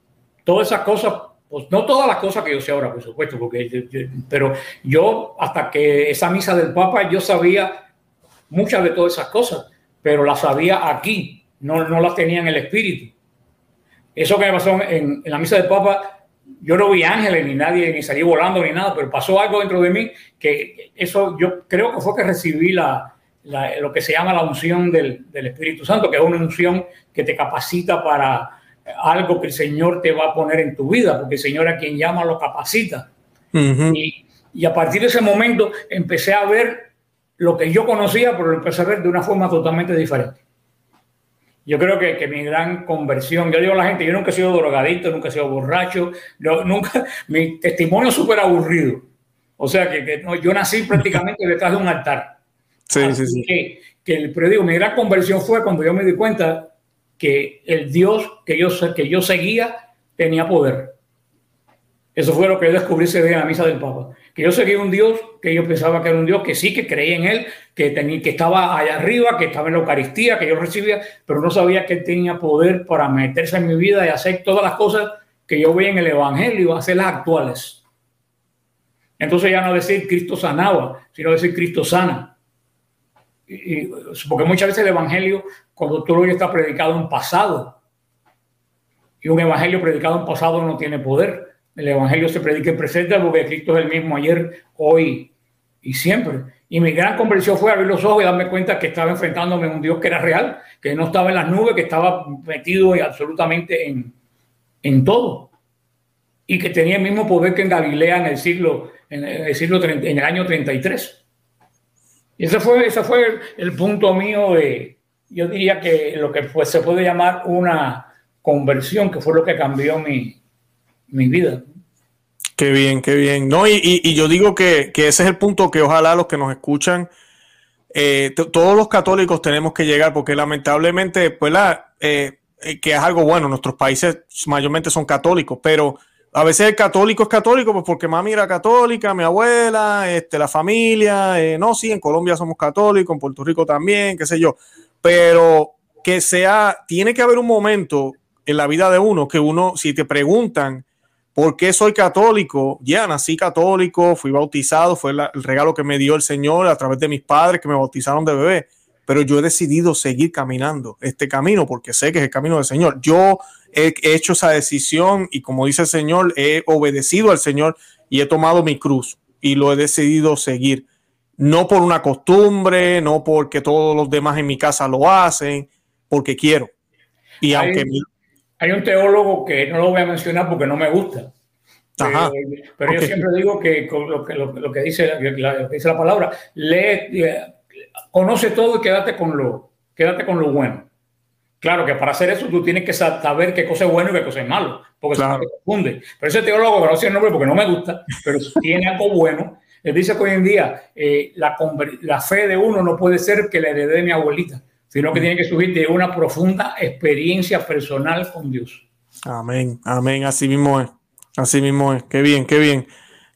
todas esas cosas, pues no todas las cosas que yo sé ahora, por supuesto, porque, pero yo, hasta que esa misa del Papa, yo sabía muchas de todas esas cosas, pero las sabía aquí, no, no las tenía en el espíritu. Eso que me pasó en, la misa del Papa, yo no vi ángeles ni nadie, ni salí volando ni nada, pero pasó algo dentro de mí que eso yo creo que fue que recibí la, lo que se llama la unción del, del, Espíritu Santo, que es una unción que te capacita para algo que el Señor te va a poner en tu vida, porque el Señor a quien llama lo capacita. y, y, a partir de ese momento empecé a ver lo que yo conocía, pero lo empecé a ver de una forma totalmente diferente. Yo creo que, que, mi gran conversión, yo digo a la gente, yo nunca he sido drogadicto, nunca he sido borracho, nunca, mi testimonio es súper aburrido. O sea que, que yo nací prácticamente detrás de un altar. Sí, sí, sí. Que, que, pero digo, mi gran conversión fue cuando yo me di cuenta que el Dios que yo, que yo seguía tenía poder. Eso fue lo que yo descubrí ese día en la misa del Papa. Yo seguía un Dios que yo pensaba que era un Dios que sí, que creía en Él, que, tenía, que estaba allá arriba, que estaba en la Eucaristía, que yo recibía, pero no sabía que Él tenía poder para meterse en mi vida y hacer todas las cosas que yo veía en el Evangelio, hacerlas actuales. Entonces ya no decir Cristo sanaba, sino decir Cristo sana porque muchas veces el evangelio, cuando tú lo está predicado en pasado, y un evangelio predicado en pasado no tiene poder. El evangelio se predica en presente porque Cristo es el mismo ayer, hoy y siempre. Y mi gran conversión fue abrir los ojos y darme cuenta que estaba enfrentándome a un Dios que era real, que no estaba en las nubes, que estaba metido absolutamente en, en todo. Y que tenía el mismo poder que en Galilea en el siglo, en el, siglo en el año 33. Y ese fue, ese fue el punto mío de, yo diría que lo que se puede llamar una conversión, que fue lo que cambió mi, vida. Qué bien, qué bien. No, y, yo digo que, ese es el punto que ojalá los que nos escuchan, eh, todos los católicos tenemos que llegar, porque lamentablemente, pues la, eh, eh, que es algo bueno, nuestros países mayormente son católicos, pero a veces el católico es católico, pues porque mami era católica, mi abuela, este, la familia, eh, no, sí, en Colombia somos católicos, en Puerto Rico también, qué sé yo, pero que sea, tiene que haber un momento en la vida de uno que uno, si te preguntan por qué soy católico, ya nací católico, fui bautizado, fue el regalo que me dio el Señor a través de mis padres que me bautizaron de bebé pero yo he decidido seguir caminando este camino porque sé que es el camino del Señor. Yo he hecho esa decisión y como dice el Señor, he obedecido al Señor y he tomado mi cruz y lo he decidido seguir. No por una costumbre, no porque todos los demás en mi casa lo hacen, porque quiero. Y aunque... Hay un teólogo que no lo voy a mencionar porque no me gusta. Pero, yo siempre digo que lo que, lo, que dice, la, dice la palabra, lee, eh, conoce todo y quédate con lo, quédate con lo bueno. Claro que para hacer eso tú tienes que saber qué cosa es bueno y qué cosa es malo, porque se confunde. Pero ese teólogo, no sé el nombre porque no me gusta, pero tiene algo bueno. Él dice que hoy en día eh, la, la, fe de uno no puede ser que le heredé de mi abuelita, sino que tiene que subir de una profunda experiencia personal con Dios. Amén, amén, así mismo es, así mismo es. Qué bien, qué bien,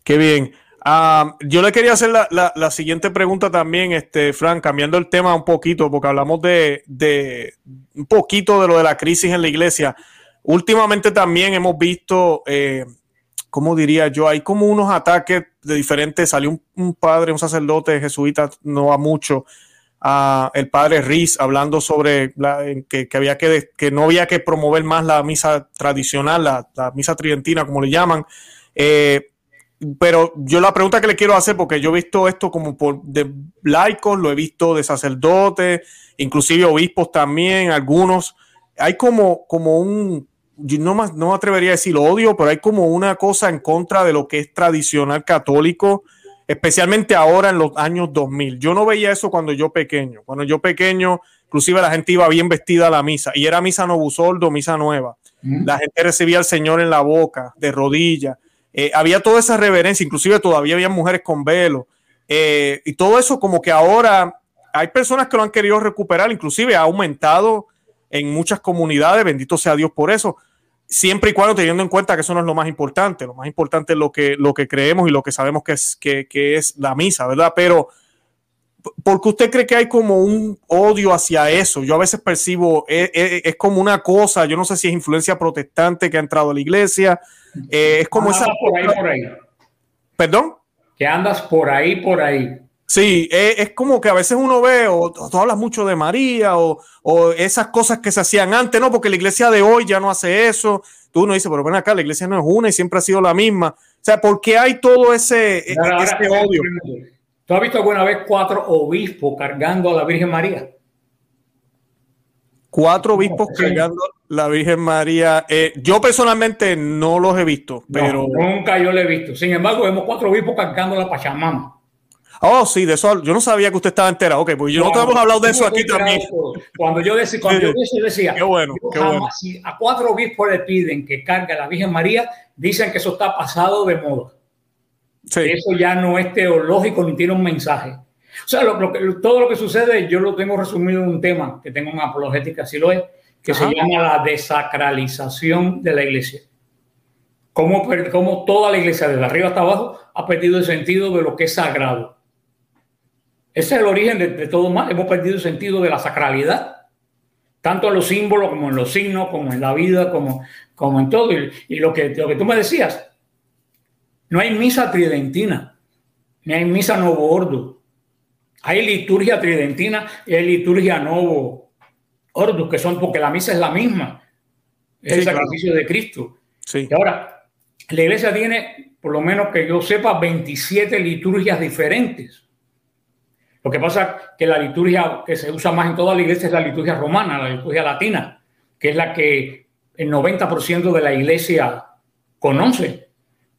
qué bien. Ah, yo le quería hacer la, siguiente pregunta también, este, Frank, cambiando el tema un poquito, porque hablamos de, un poquito de lo de la crisis en la iglesia. Últimamente también hemos visto, eh, ¿cómo diría yo? Hay como unos ataques de diferentes. Salió un, padre, un sacerdote jesuita, no a mucho, el padre Riz, hablando sobre que, había que, que no había que promover más la misa tradicional, la, misa tridentina, como le llaman. Eh, pero yo la pregunta que le quiero hacer, porque yo he visto esto como por de laicos, lo he visto de sacerdotes, inclusive obispos también, algunos. Hay como, como un, yo no, más, no me atrevería a decir odio, pero hay como una cosa en contra de lo que es tradicional católico, especialmente ahora en los años 2000. Yo no veía eso cuando yo pequeño. Cuando yo pequeño, inclusive la gente iba bien vestida a la misa y era misa novusoldo, misa nueva. La gente recibía al Señor en la boca, de rodillas eh, había toda esa reverencia, inclusive todavía había mujeres con velo. Eh, y todo eso como que ahora hay personas que lo han querido recuperar, inclusive ha aumentado en muchas comunidades, bendito sea Dios por eso, siempre y cuando teniendo en cuenta que eso no es lo más importante, lo más importante es lo que, lo que creemos y lo que sabemos que es, que, que es la misa, ¿verdad? Pero porque usted cree que hay como un odio hacia eso. Yo a veces percibo, es, eh, es, es, como una cosa, yo no sé si es influencia protestante que ha entrado a la iglesia, eh, es como esa... Por ahí, por ahí. ¿Perdón? Que andas por ahí, por ahí. Sí, es, es, como que a veces uno ve, o, o tú hablas mucho de María, o, o, esas cosas que se hacían antes, no, porque la iglesia de hoy ya no hace eso. Tú uno dice, pero ven acá, la iglesia no es una y siempre ha sido la misma. O sea, ¿por qué hay todo ese, ahora, ese ahora, odio? ¿Tú has visto alguna vez cuatro obispos cargando a la Virgen María? Cuatro obispos no, cargando a la Virgen María. Eh, yo personalmente no los he visto, pero. No, nunca yo lo he visto. Sin embargo, vemos cuatro obispos cargando a la Pachamama. Oh, sí, de eso yo no sabía que usted estaba enterado. Ok, pues yo no, nosotros hemos hablado de eso aquí también. Cuando yo decía, cuando yo decía, qué bueno, qué jamás, bueno. si a cuatro obispos le piden que cargue a la Virgen María, dicen que eso está pasado de moda. Sí. Eso ya no es teológico ni tiene un mensaje. O sea, lo, lo, todo lo que sucede, yo lo tengo resumido en un tema que tengo en apologética, así lo es, que Ajá. se llama la desacralización de la iglesia. Cómo, cómo toda la iglesia, desde arriba hasta abajo, ha perdido el sentido de lo que es sagrado. Ese es el origen de, de todo mal. Hemos perdido el sentido de la sacralidad, tanto en los símbolos como en los signos, como en la vida, como, como en todo. Y, y lo, que, lo que tú me decías, no hay misa tridentina, ni hay misa novo ordo. Hay liturgia tridentina y hay liturgia novo ordo, que son porque la misa es la misma. Es sí, el sacrificio claro. de Cristo. Sí. Y ahora, la iglesia tiene, por lo menos que yo sepa, 27 liturgias diferentes. Lo que pasa es que la liturgia que se usa más en toda la iglesia es la liturgia romana, la liturgia latina, que es la que el 90% de la iglesia conoce.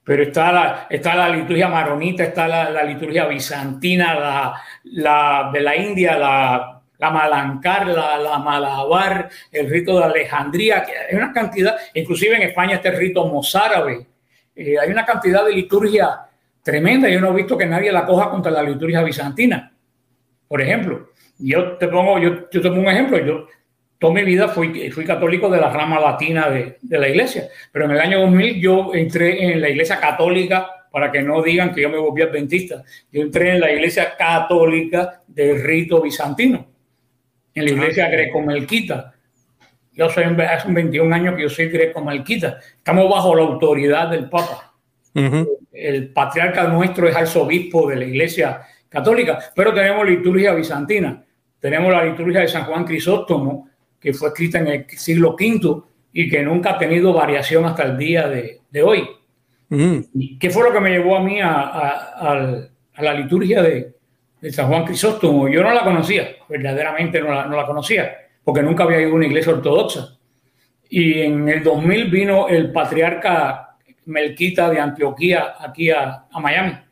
Pero está la, está la liturgia maronita, está la, liturgia bizantina, la, de la India, la, la malancar, la, la, malabar, el rito de Alejandría, que hay una cantidad, inclusive en España está el rito mozárabe, eh, hay una cantidad de liturgia tremenda, yo no he visto que nadie la coja contra la liturgia bizantina, por ejemplo. Yo te pongo, yo, yo te pongo un ejemplo, yo toda mi vida fui, fui católico de la rama latina de, de, la iglesia, pero en el año 2000 yo entré en la iglesia católica, para que no digan que yo me volví adventista, yo entré en la iglesia católica del rito bizantino, en la iglesia greco-melquita. Yo soy, hace 21 años que yo soy greco-melquita, estamos bajo la autoridad del Papa. Uh -huh. El patriarca nuestro es arzobispo de la iglesia católica, pero tenemos liturgia bizantina, tenemos la liturgia de San Juan Crisóstomo, que fue escrita en el siglo V y que nunca ha tenido variación hasta el día de, de hoy. Mm. ¿Qué fue lo que me llevó a mí a, a, a, a la liturgia de, de, San Juan Crisóstomo? Yo no la conocía, verdaderamente no la, no la, conocía, porque nunca había ido a una iglesia ortodoxa. Y en el 2000 vino el patriarca Melquita de Antioquía aquí a, a Miami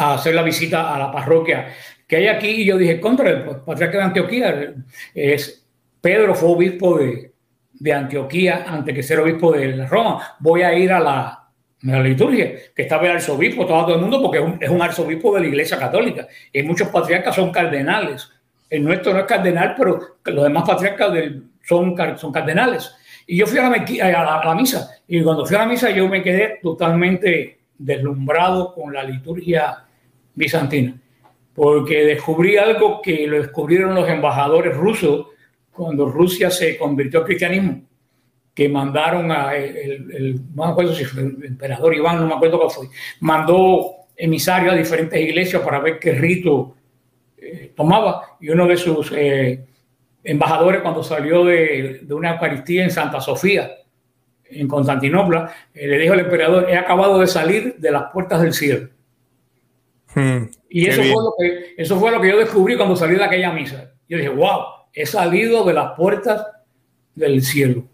a hacer la visita a la parroquia que hay aquí y yo dije, contra el patriarca de Antioquía es Pedro fue obispo de, de, Antioquía antes que ser obispo de Roma. Voy a ir a la, la liturgia, que estaba el arzobispo, todo, el mundo, porque es un, arzobispo de la iglesia católica. Y muchos patriarcas son cardenales. El nuestro no es cardenal, pero los demás patriarcas son, son cardenales. Y yo fui a la, misa. Y cuando fui a la misa, yo me quedé totalmente deslumbrado con la liturgia bizantina. Porque descubrí algo que lo descubrieron los embajadores rusos cuando Rusia se convirtió al cristianismo, que mandaron a el, el, no me acuerdo si fue el emperador Iván, no me acuerdo cuál fue, mandó emisarios a diferentes iglesias para ver qué rito eh, tomaba y uno de sus eh, embajadores cuando salió de, de, una Eucaristía en Santa Sofía, en Constantinopla, eh, le dijo al emperador, he acabado de salir de las puertas del cielo. Hmm, y eso fue, lo que, eso fue lo que yo descubrí cuando salí de aquella misa. Yo dije, wow, he salido de las puertas del cielo.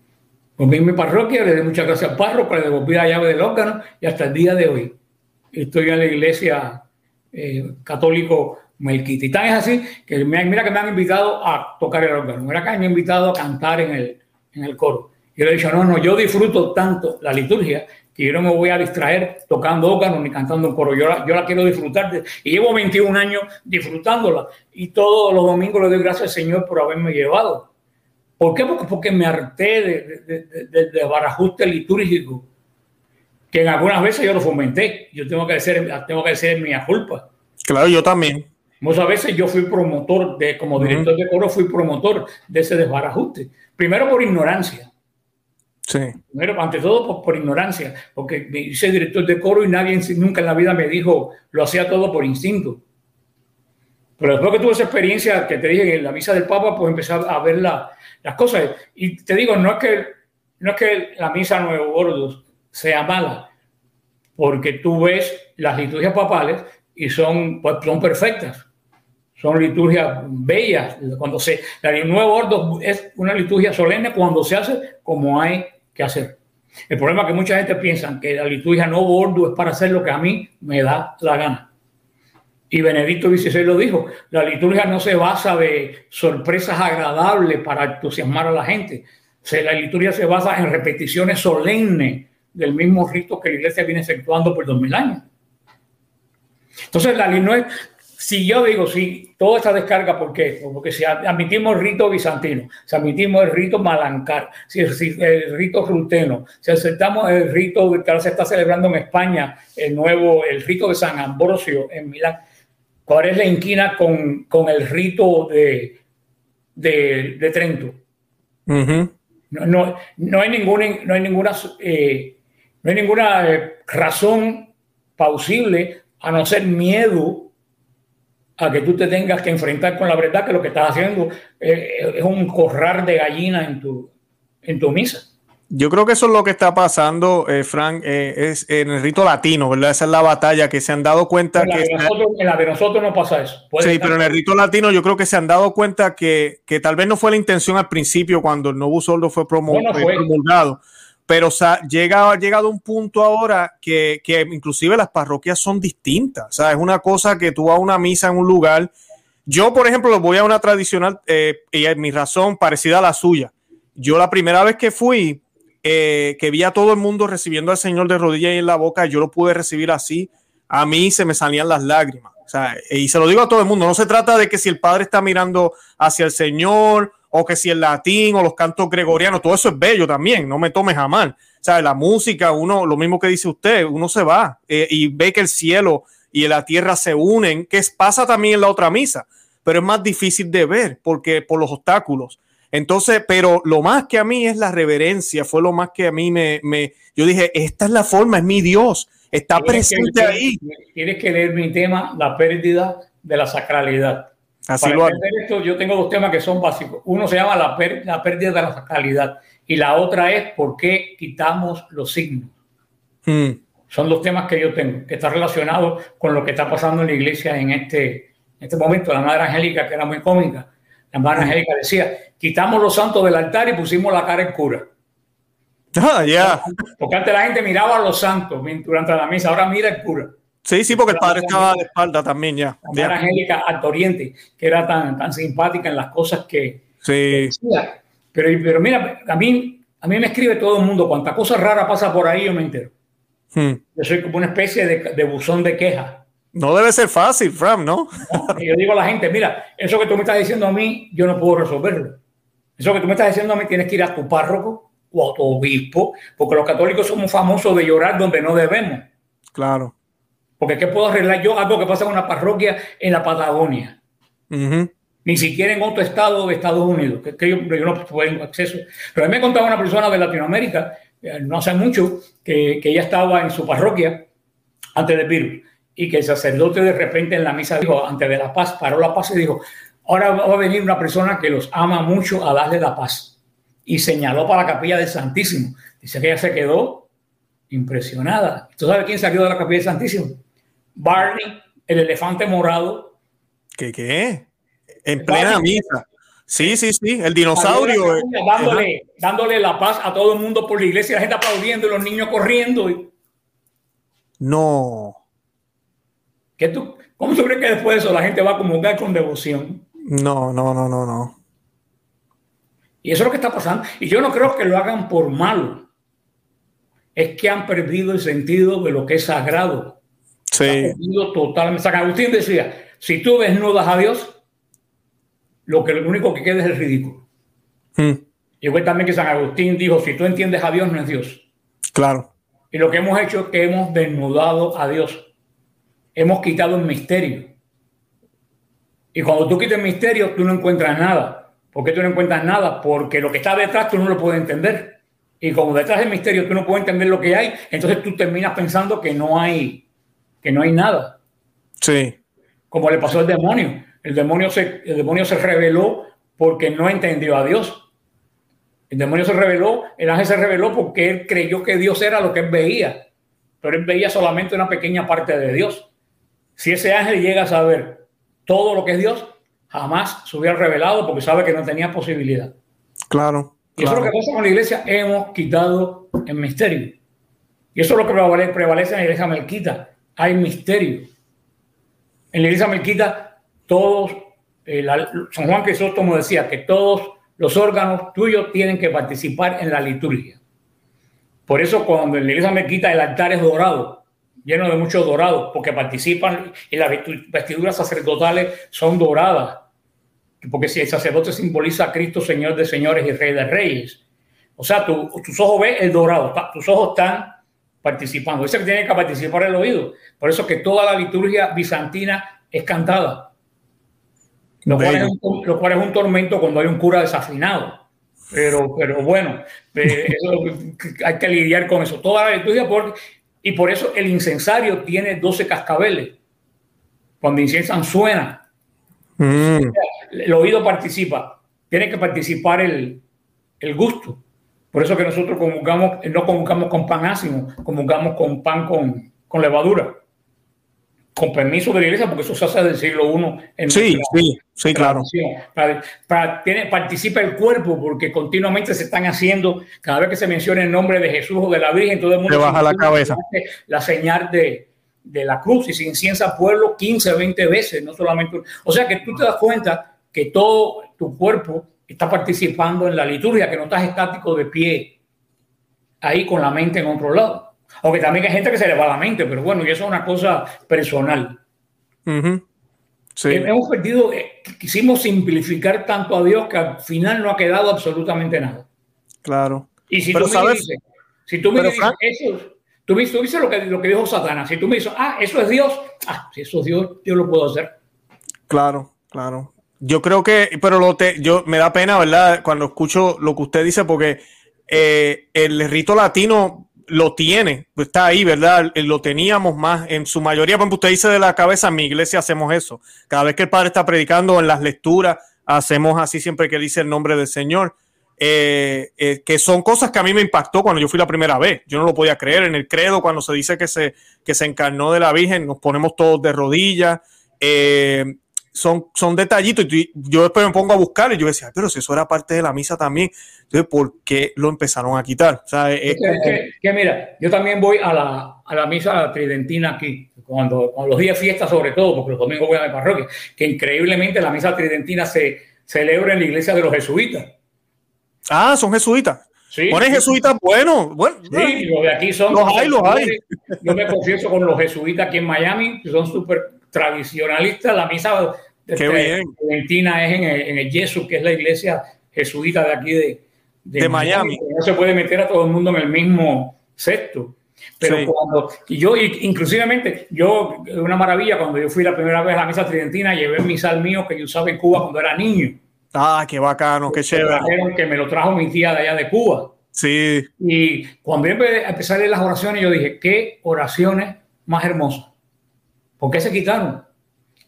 Volví en mi parroquia, le di muchas gracias al párroco, le devolví la llave del órgano y hasta el día de hoy estoy en la iglesia eh, católico melquita. Y tan es así que me, mira que me han invitado a tocar el órgano. Mira que me han invitado a cantar en el, en el coro. Yo le he dicho, no, no, yo disfruto tanto la liturgia que yo no me voy a distraer tocando órgano ni cantando un coro. Yo la, yo la quiero disfrutar de, y llevo 21 años disfrutándola y todos los domingos le doy gracias al Señor por haberme llevado ¿Por qué? Porque, porque me harté del de, de, barajuste litúrgico, que en algunas veces yo lo fomenté. Yo tengo que decir, tengo que decir mi culpa. Claro, yo también. Muchas veces yo fui promotor, de, como director de coro, fui promotor de ese desbarajuste. Primero por ignorancia. Sí. Primero, ante todo por, por, ignorancia, porque hice director de coro y nadie nunca en la vida me dijo, lo hacía todo por instinto. Pero después que tuve esa experiencia que te dije en la misa del Papa, pues empecé a ver la, las cosas. Y te digo, no es que, no es que la misa Nuevo Gordos sea mala, porque tú ves las liturgias papales y son, pues, son perfectas. Son liturgias bellas. Cuando se, la Nuevo Gordo es una liturgia solemne cuando se hace como hay que hacer. El problema es que mucha gente piensa que la liturgia no gordo es para hacer lo que a mí me da la gana. Y Benedicto XVI lo dijo, la liturgia no se basa de sorpresas agradables para entusiasmar a la gente. La liturgia se basa en repeticiones solemnes del mismo rito que la iglesia viene efectuando por dos mil años. Entonces, la no es, si yo digo, si toda esta descarga, ¿por qué? Porque si admitimos el rito bizantino, si admitimos el rito malancar, si el, rito ruteno, si aceptamos el rito que ahora se está celebrando en España, el nuevo, el rito de San Ambrosio en Milán, ¿Cuál es la inquina con, con el rito de, de, de Trento? no, no, no, hay ninguna, no hay ninguna, eh, no hay ninguna eh, razón plausible a no ser miedo a que tú te tengas que enfrentar con la verdad que lo que estás haciendo eh, es un corral de gallina en tu, en tu misa. Yo creo que eso es lo que está pasando, eh, Frank, eh, es en el rito latino, ¿verdad? Esa es la batalla que se han dado cuenta en que... De nosotros, en la de nosotros no pasa eso. sí, pero en el rito latino yo creo que se han dado cuenta que, que tal vez no fue la intención al principio cuando el nuevo soldo fue, promo fue. promulgado, pero o llega, ha llegado un punto ahora que, que inclusive las parroquias son distintas. O sea, es una cosa que tú vas a una misa en un lugar. Yo, por ejemplo, voy a una tradicional, eh, y mi razón parecida a la suya. Yo la primera vez que fui, eh, que vi a todo el mundo recibiendo al Señor de rodillas y en la boca, yo lo pude recibir así, a mí se me salían las lágrimas. O sea, y se lo digo a todo el mundo, no se trata de que si el Padre está mirando hacia el Señor o que si el latín o los cantos gregorianos, todo eso es bello también, no me tomes a mal. O sea, la música, uno, lo mismo que dice usted, uno se va eh, y ve que el cielo y la tierra se unen, que pasa también en la otra misa, pero es más difícil de ver porque por los obstáculos. Entonces, pero lo más que a mí es la reverencia, fue lo más que a mí me, me yo dije, esta es la forma, es mi Dios, está presente ahí. Tienes que leer mi tema, la pérdida de la sacralidad. Así Para lo esto, yo tengo dos temas que son básicos. Uno se llama la, la pérdida de la sacralidad y la otra es por qué quitamos los signos. Hmm. Son dos temas que yo tengo, que están relacionados con lo que está pasando en la iglesia en este, en este momento. La Madre Angélica, que era muy cómica, la Madre Angélica decía, quitamos los santos del altar y pusimos la cara en cura. Ah, ya. Porque antes la gente miraba a los santos durante la misa, ahora mira el cura. Sí, sí, porque el padre estaba de espalda también ya. La Angélica Alto Oriente, que era tan, tan simpática en las cosas que, sí. decía. Pero, pero mira, a mí, a mí me escribe todo el mundo, cuanta cosa rara pasa por ahí, yo me entero. Hmm. Yo soy como una especie de, de buzón de quejas. No debe ser fácil, Fram, ¿no? Yo digo a la gente, mira, eso que tú me estás diciendo a mí, yo no puedo resolverlo. Eso que tú me estás diciendo a mí, tienes que ir a tu párroco o a tu obispo, porque los católicos somos famosos de llorar donde no debemos. Claro. Porque ¿qué puedo arreglar yo? Algo que pasa en una parroquia en la Patagonia. Ni siquiera en otro estado de Estados Unidos, que, yo, no tengo acceso. Pero a mí me contaba una persona de Latinoamérica, eh, no hace mucho, que, que ella estaba en su parroquia antes del virus y que el sacerdote de repente en la misa dijo, antes de la paz, paró la paz y dijo, ahora va a venir una persona que los ama mucho a darle la paz. Y señaló para la capilla del Santísimo. Dice que ella se quedó impresionada. ¿Tú sabes quién salió de la capilla del Santísimo? Barney, el elefante morado. ¿Qué qué? En plena misa. Sí, sí, sí, el dinosaurio. Dándole, dándole la paz a todo el mundo por la iglesia, la gente aplaudiendo y los niños corriendo. No. ¿Qué tú, ¿Cómo tú crees que después de eso la gente va a comulgar con devoción? No, no, no, no, no. Y eso es lo que está pasando. Y yo no creo que lo hagan por malo. Es que han perdido el sentido de lo que es sagrado. Sí. totalmente. San Agustín decía, si tú desnudas a Dios, lo, que, lo único que queda es el ridículo. Hmm. Yo creo también que San Agustín dijo, si tú entiendes a Dios, no es Dios. Claro. Y lo que hemos hecho es que hemos desnudado a Dios. Hemos quitado el misterio. Y cuando tú quitas el misterio, tú no encuentras nada. ¿Por qué tú no encuentras nada? Porque lo que está detrás tú no lo puedes entender. Y como detrás del misterio tú no puedes entender lo que hay, entonces tú terminas pensando que no hay, que no hay nada. Sí. Como le pasó al demonio. El demonio se, el demonio se reveló porque no entendió a Dios. El demonio se reveló, el ángel se reveló porque él creyó que Dios era lo que él veía, pero él veía solamente una pequeña parte de Dios. Si ese ángel llega a saber todo lo que es Dios, jamás se hubiera revelado porque sabe que no tenía posibilidad. Claro. Y eso es lo que pasa con la iglesia, hemos quitado el misterio. Y eso es lo que prevalece en la iglesia melquita. Hay misterio. En la iglesia melquita, todos, eh, San Juan Crisóstomo decía que todos los órganos tuyos tienen que participar en la liturgia. Por eso cuando en la iglesia melquita el altar es dorado, lleno de muchos dorados, porque participan y las vestiduras sacerdotales son doradas porque si el sacerdote simboliza a Cristo, Señor de señores y Rey de reyes. O sea, tus ojos ven el dorado, tus ojos están participando. Dice que tiene que participar el oído. Por eso que toda la liturgia bizantina es cantada. Lo cual, es un, tormento cuando hay un cura desafinado. Pero, pero bueno, eh, hay que lidiar con eso. Toda la liturgia, y por eso el incensario tiene 12 cascabeles. Cuando inciensan suena. Mm. El oído participa, tiene que participar el, gusto. Por eso que nosotros comulgamos, no comulgamos con pan ácido, comulgamos con pan con, levadura. Con permiso de la iglesia, porque eso se hace del siglo I. En sí, sí, sí, claro. Para, tiene, participa el cuerpo, porque continuamente se están haciendo, cada vez que se menciona el nombre de Jesús o de la Virgen, todo el mundo. se baja la cabeza. La señal de, de la cruz y se inciensa pueblo 15, 20 veces, no solamente. O sea que tú te das cuenta que todo tu cuerpo está participando en la liturgia, que no estás estático de pie ahí con la mente en otro lado. Aunque también hay gente que se le va la mente, pero bueno, y eso es una cosa personal. sí. Hemos perdido, eh, quisimos simplificar tanto a Dios que al final no ha quedado absolutamente nada. Claro. Y si tú me dices, si tú me dices, eso, Tú, viste lo, que, lo que dijo Satanás. Si tú me dices, ah, eso es Dios, ah, si eso es Dios, yo lo puedo hacer. Claro, claro. Yo creo que, pero lo te, yo me da pena, ¿verdad? Cuando escucho lo que usted dice, porque eh, el rito latino lo tiene, está ahí, ¿verdad? Eh, lo teníamos más en su mayoría. Como usted dice de la cabeza, en mi iglesia hacemos eso. Cada vez que el padre está predicando en las lecturas, hacemos así siempre que dice el nombre del Señor. Eh, que son cosas que a mí me impactó cuando yo fui la primera vez. Yo no lo podía creer. En el credo, cuando se dice que se, que se encarnó de la Virgen, nos ponemos todos de rodillas. Eh, son, son detallitos. Y yo después me pongo a buscar y yo decía, pero si eso era parte de la misa también, entonces, ¿por qué lo empezaron a quitar? que, mira, yo también voy a la, a la misa tridentina aquí, cuando, los días de fiesta sobre todo, porque los domingos voy a mi parroquia, que increíblemente la misa tridentina se celebra en la iglesia de los jesuitas. Ah, son jesuitas. Sí, Ponen jesuitas bueno, bueno. Sí, los de aquí son. Los hay, los hay. Yo me confieso con los jesuitas aquí en Miami, que son súper tradicionalistas. La misa de Argentina es en el, en el Jesús, que es la iglesia jesuita de aquí de, de, Miami. No se puede meter a todo el mundo en el mismo sexto. Pero cuando, y yo, inclusivamente, yo, una maravilla, cuando yo fui la primera vez a la misa tridentina, llevé el misal mío que yo usaba en Cuba cuando era niño. Ah, qué bacano, qué chévere. Que me lo trajo mi tía de allá de Cuba. Sí. Y cuando empecé a leer las oraciones, yo dije, qué oraciones más hermosas. ¿Por qué se quitaron?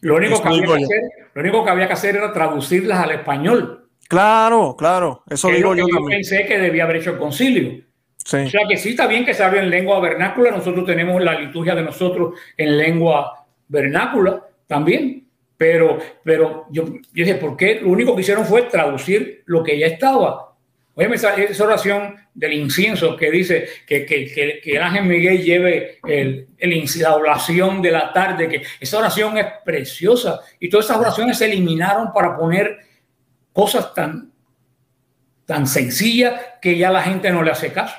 Lo único, que había que hacer, lo único que había que hacer era traducirlas al español. Claro, claro. Eso digo yo, yo pensé que debía haber hecho el concilio. Sí. O sea que sí está bien que se hable en lengua vernácula. Nosotros tenemos la liturgia de nosotros en lengua vernácula también. Pero, pero yo, dije, ¿por qué? Lo único que hicieron fue traducir lo que ya estaba. Oye, esa, esa oración del incienso que dice que, que, que, el ángel Miguel lleve el, el, la oración de la tarde, que esa oración es preciosa. Y todas esas oraciones se eliminaron para poner cosas tan, tan sencillas que ya la gente no le hace caso.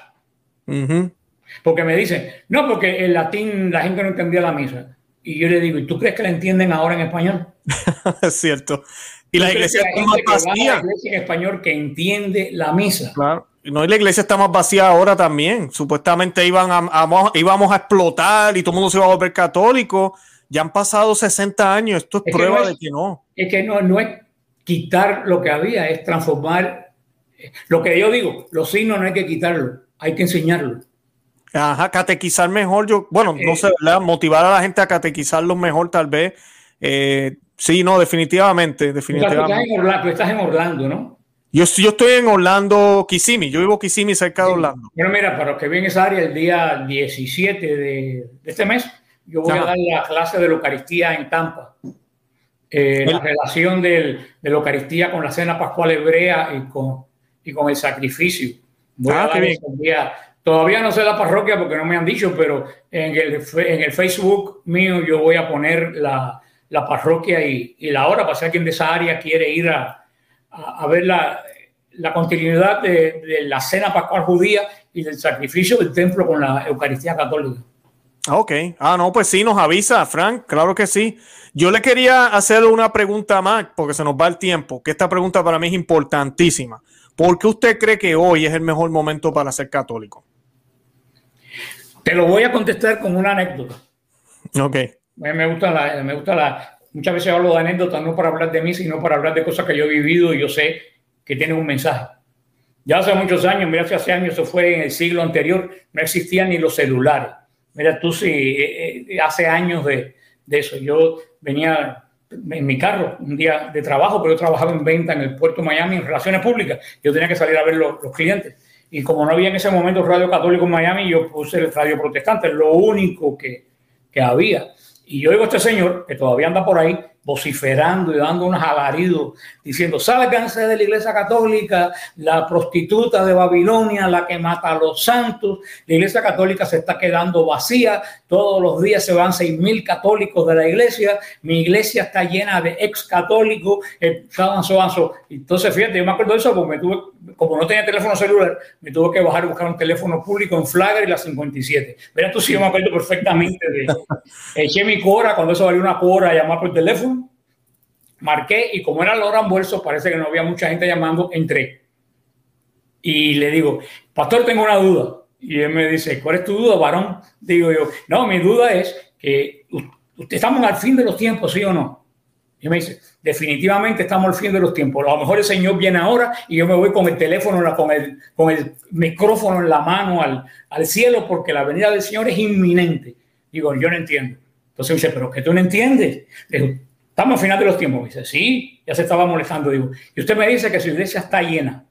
Porque me dicen, no, porque el latín la gente no entendía la misa. Y yo le digo, ¿y tú crees que la entienden ahora en español? es cierto. Y la iglesia está más vacía. La iglesia en español que entiende la misa. Claro. No, y la iglesia está más vacía ahora también. Supuestamente iban a, íbamos a explotar y todo el mundo se iba a volver católico. Ya han pasado 60 años. Esto es, prueba de que no. Es que no, no es quitar lo que había, es transformar. Lo que yo digo, los signos no hay que quitarlo, hay que enseñarlo. Ajá, catequizar mejor. Yo, bueno, no eh, sé, motivar a la gente a catequizarlos mejor, tal vez. Eh, sí, no, definitivamente, definitivamente. Tú estás en Orlando, ¿no? Yo, yo estoy en Orlando, Kissimmee. Yo vivo Kissimmee, cerca de Orlando. Bueno, mira, para los que ven esa área, el día 17 de, este mes, yo voy a dar la clase de la Eucaristía en Tampa. Eh, la relación del, de la Eucaristía con la cena pascual hebrea y con, y con el sacrificio. Voy ah, a dar día Todavía no sé la parroquia porque no me han dicho, pero en el, en el Facebook mío yo voy a poner la, la parroquia y, y, la hora para si alguien de esa área quiere ir a, a, ver la, la continuidad de, de, la cena pascual judía y del sacrificio del templo con la Eucaristía católica. Ok, ah, no, pues sí, nos avisa, Frank, claro que sí. Yo le quería hacer una pregunta más, porque se nos va el tiempo, que esta pregunta para mí es importantísima. ¿Por qué usted cree que hoy es el mejor momento para ser católico? Te lo voy a contestar con una anécdota. Ok. Me gusta la, me gusta la, muchas veces hablo de anécdotas no para hablar de mí, sino para hablar de cosas que yo he vivido y yo sé que tienen un mensaje. Ya hace muchos años, mira, hace años, eso fue en el siglo anterior, no existían ni los celulares. Mira, tú sí, eh, eh, hace años de, de eso. Yo venía en mi carro un día de trabajo, pero yo trabajaba en venta en el puerto Miami en relaciones públicas. Yo tenía que salir a ver los, los clientes y como no había en ese momento radio católico en Miami, yo puse el radio protestante, lo único que, que había. Y yo oigo a este señor, que todavía anda por ahí, vociferando y dando unos alaridos, diciendo, sálganse de la iglesia católica, la prostituta de Babilonia, la que mata a los santos, la iglesia católica se está quedando vacía, todos los días se van seis mil católicos de la iglesia, mi iglesia está llena de ex católicos, eh, entonces fíjate, yo me acuerdo de eso porque me tuve, como no tenía teléfono celular, me tuve que bajar a buscar un teléfono público en Flagger y la 57. Mira, tú sí, yo me acuerdo perfectamente de, eché mi cora, cuando eso valía una cora, llamar por teléfono, marqué y como era la hora almuerzo, parece que no había mucha gente llamando, entré. Y le digo, pastor, tengo una duda. Y él me dice, ¿cuál es tu duda, varón? Digo yo, no, mi duda es que estamos al fin de los tiempos, ¿sí o no? Y me dice, definitivamente estamos al fin de los tiempos. A lo mejor el Señor viene ahora y yo me voy con el teléfono, con el, micrófono en la mano al, cielo porque la venida del Señor es inminente. Digo, yo no entiendo. Entonces dice, pero que tú no entiendes. Digo, Estamos al final de los tiempos. Me dice, sí, ya se estaba molestando. Digo, y usted me dice que su iglesia está llena.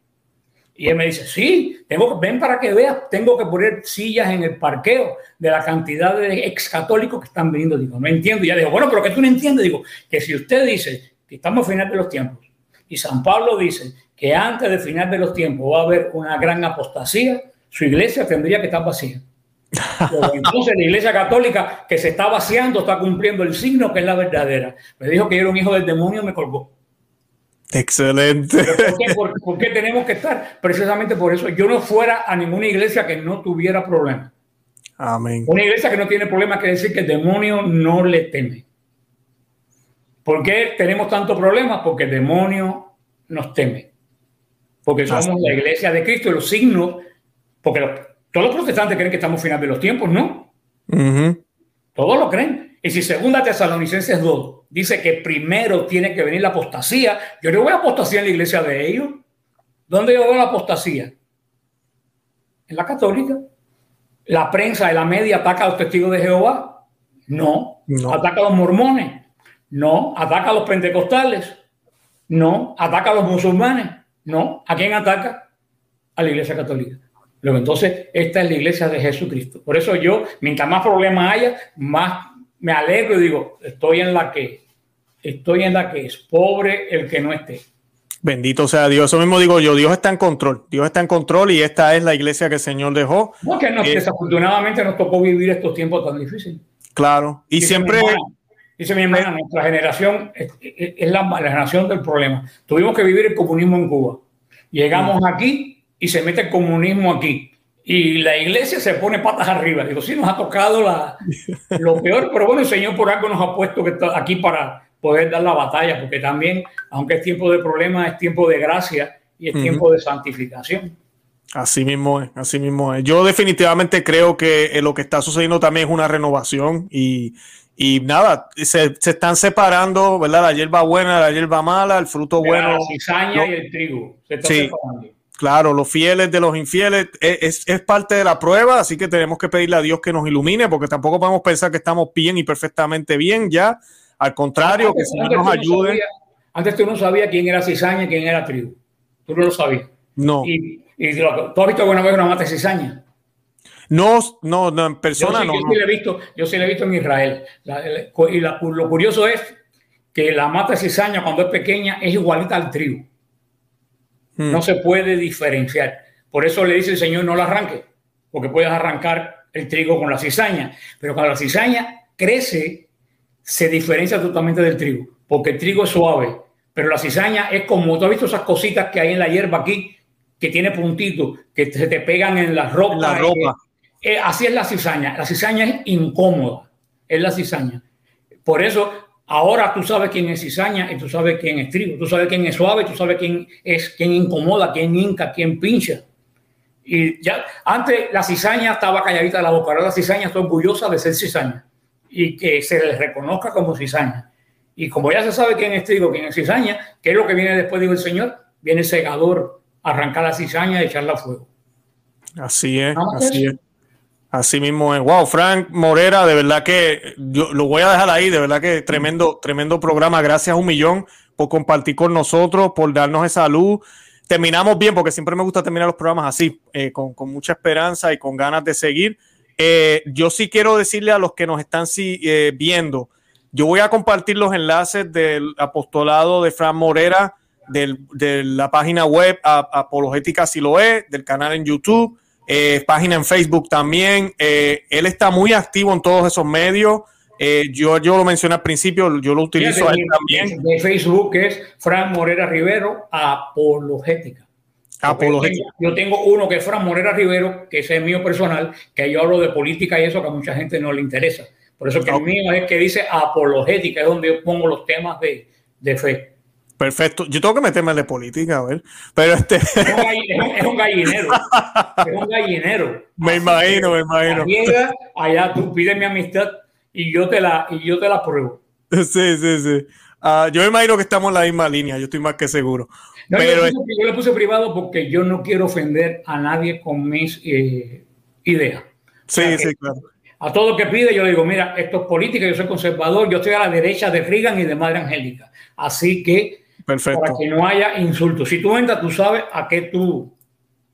Y él me dice, sí, tengo, ven para que veas, tengo que poner sillas en el parqueo de la cantidad de ex católicos que están viniendo. Digo, no entiendo. Y ya digo, bueno, pero que tú no entiendes. Digo, que si usted dice que estamos al final de los tiempos y San Pablo dice que antes del final de los tiempos va a haber una gran apostasía, su iglesia tendría que estar vacía. Entonces la Iglesia Católica que se está vaciando está cumpliendo el signo que es la verdadera. Me dijo que yo era un hijo del demonio y me colgó. Excelente. ¿Por qué, tenemos que estar? Precisamente por eso. Yo no fuera a ninguna iglesia que no tuviera problemas. Amén. Una iglesia que no tiene problemas quiere decir que el demonio no le teme. ¿Por qué tenemos tantos problemas? Porque el demonio nos teme. Porque somos la iglesia de Cristo y los signos, porque los, todos los protestantes creen que estamos final de los tiempos, ¿no? Todos lo creen. Y si segunda Tesalonicenses 2 dice que primero tiene que venir la apostasía, yo no voy a apostasía en la iglesia de ellos. ¿Dónde yo veo la apostasía? En la católica. La prensa de la media ataca a los testigos de Jehová. No. no. Ataca a los mormones. No. Ataca a los pentecostales. No. Ataca a los musulmanes. No. ¿A quién ataca? A la iglesia católica. Luego, entonces, esta es la iglesia de Jesucristo. Por eso yo, mientras más problemas haya, más me alegro y digo, estoy en la que, estoy en la que es pobre el que no esté. Bendito sea Dios. Eso mismo digo yo, Dios está en control. Dios está en control y esta es la iglesia que el Señor dejó. Porque eh, desafortunadamente nos tocó vivir estos tiempos tan difíciles. Claro. Y siempre... dice mi hermana, nuestra generación es, la, la, generación del problema. Tuvimos que vivir el comunismo en Cuba. Llegamos aquí y se mete el comunismo aquí. y la iglesia se pone patas arriba. Digo, sí, nos ha tocado la, lo peor, pero bueno, el Señor por algo nos ha puesto que está aquí para poder dar la batalla, porque también, aunque es tiempo de problemas, es tiempo de gracia y es tiempo de santificación. Así mismo es, así mismo es. Yo definitivamente creo que eh, lo que está sucediendo también es una renovación y, y nada, se, se, están separando, ¿verdad? La hierba buena, la hierba mala, el fruto bueno. La cizaña y el trigo. Se está sí, separando. Claro, los fieles de los infieles es, es, es, parte de la prueba, así que tenemos que pedirle a Dios que nos ilumine, porque tampoco podemos pensar que estamos bien y perfectamente bien ya. Al contrario, antes, que Señor nos ayude. No sabía, antes tú no sabías quién era cizaña y quién era trigo. Tú no lo sabías. No. Y, y ¿Tú has visto alguna vez una mata cizaña? No, no, no, en persona yo sí, no. Yo sí, no. he visto, yo sí la he visto en Israel. La, y la, lo curioso es que la mata cizaña cuando es pequeña es igualita al trigo. Hmm. No se puede diferenciar. Por eso le dice el Señor no la arranque, porque puedes arrancar el trigo con la cizaña. Pero cuando la cizaña crece, se diferencia totalmente del trigo, porque el trigo es suave, pero la cizaña es como, tú has visto esas cositas que hay en la hierba aquí, que tiene puntitos, que se te pegan en la ropa. La ropa. Eh, eh, así es la cizaña. La cizaña es incómoda, es la cizaña. Por eso, ahora tú sabes quién es cizaña y tú sabes quién es trigo. Tú sabes quién es suave, tú sabes quién es quién incomoda, quién hinca, quién pincha. Y ya, antes la cizaña estaba calladita de la boca, ahora la cizaña está orgullosa de ser cizaña y que se les reconozca como cizaña. Y como ya se sabe quién es trigo, quién es cizaña, ¿qué es lo que viene después, digo el Señor? Viene el segador, arrancar la cizaña y echarla a fuego. Así es, así es. Así mismo es. Wow, Frank Morera, de verdad que yo lo voy a dejar ahí, de verdad que tremendo, tremendo programa. Gracias un millón por compartir con nosotros, por darnos esa luz. Terminamos bien, porque siempre me gusta terminar los programas así, eh, con, con, mucha esperanza y con ganas de seguir. Eh, yo sí quiero decirle a los que nos están eh, viendo, yo voy a compartir los enlaces del apostolado de Frank Morera, del, de la página web Apologética Siloé, del canal en YouTube, eh, página en Facebook también. Eh, él está muy activo en todos esos medios. Eh, yo, yo lo mencioné al principio, yo lo utilizo a él también. De Facebook es Fran Morera Rivero, Apologética. Apologética. Yo tengo uno que es Fran Morera Rivero, que ese es mío personal, que yo hablo de política y eso que a mucha gente no le interesa. Por eso que okay. el mío es que dice apologética, es donde yo pongo los temas de, de fe. Perfecto. Yo tengo que meterme en la política, a ver. Pero este. Es un, gallinero. Es un gallinero. Es un gallinero. Me imagino, me imagino. Llega, allá tú pides mi amistad y yo te la, y yo te la pruebo. Sí, sí, sí. Uh, yo me imagino que estamos en la misma línea, yo estoy más que seguro. No, Pero, yo, yo, le puse privado porque yo no quiero ofender a nadie con mis eh, ideas. Sí, o sea, sí, claro. A todo que pide, yo le digo, mira, esto es política, yo soy conservador, yo estoy a la derecha de Reagan y de Madre Angélica. Así que, Perfecto. para que no haya insultos. Si tú entras, tú sabes a qué tú,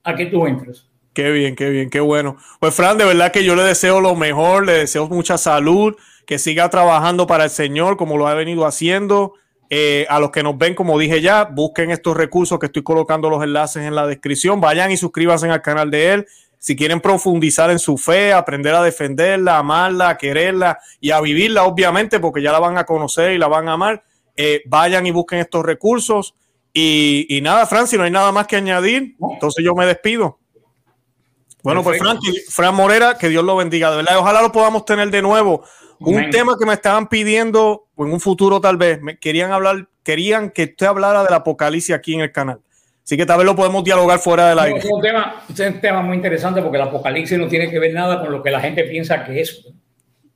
a qué tú entras. Qué bien, qué bien, qué bueno. Pues, Fran, de verdad que yo le deseo lo mejor, le deseo mucha salud, que siga trabajando para el Señor como lo ha venido haciendo. Eh, a los que nos ven, como dije ya, busquen estos recursos que estoy colocando los enlaces en la descripción. Vayan y suscríbanse al canal de él si quieren profundizar en su fe, aprender a defenderla, amarla, a quererla y a vivirla, obviamente, porque ya la van a conocer y la van a amar, eh, vayan y busquen estos recursos. Y, y nada, Fran, si no hay nada más que añadir, entonces yo me despido. Bueno, pues Fran, Fran Morera, que Dios lo bendiga, de verdad. Ojalá lo podamos tener de nuevo. Un Amén. tema que me estaban pidiendo en un futuro tal vez, me querían hablar, querían que usted hablara del apocalipsis aquí en el canal. Así que tal vez lo podemos dialogar fuera del aire. Es un, tema, es un tema muy interesante porque el apocalipsis no tiene que ver nada con lo que la gente piensa que es.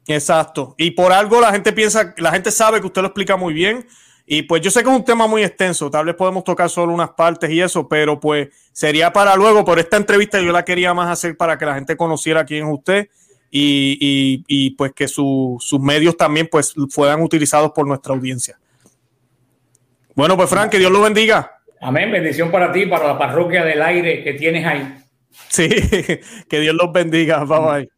Exacto. Y por algo la gente piensa, la gente sabe que usted lo explica muy bien. Y pues yo sé que es un tema muy extenso, tal vez podemos tocar solo unas partes y eso, pero pues sería para luego. Por esta entrevista yo la quería más hacer para que la gente conociera quién es usted y, y, y pues que su, sus medios también pues fueran utilizados por nuestra audiencia. Bueno, pues Frank, que Dios lo bendiga. Amén. Bendición para ti, para la parroquia del aire que tienes ahí. Sí, que Dios los bendiga. Bye bye.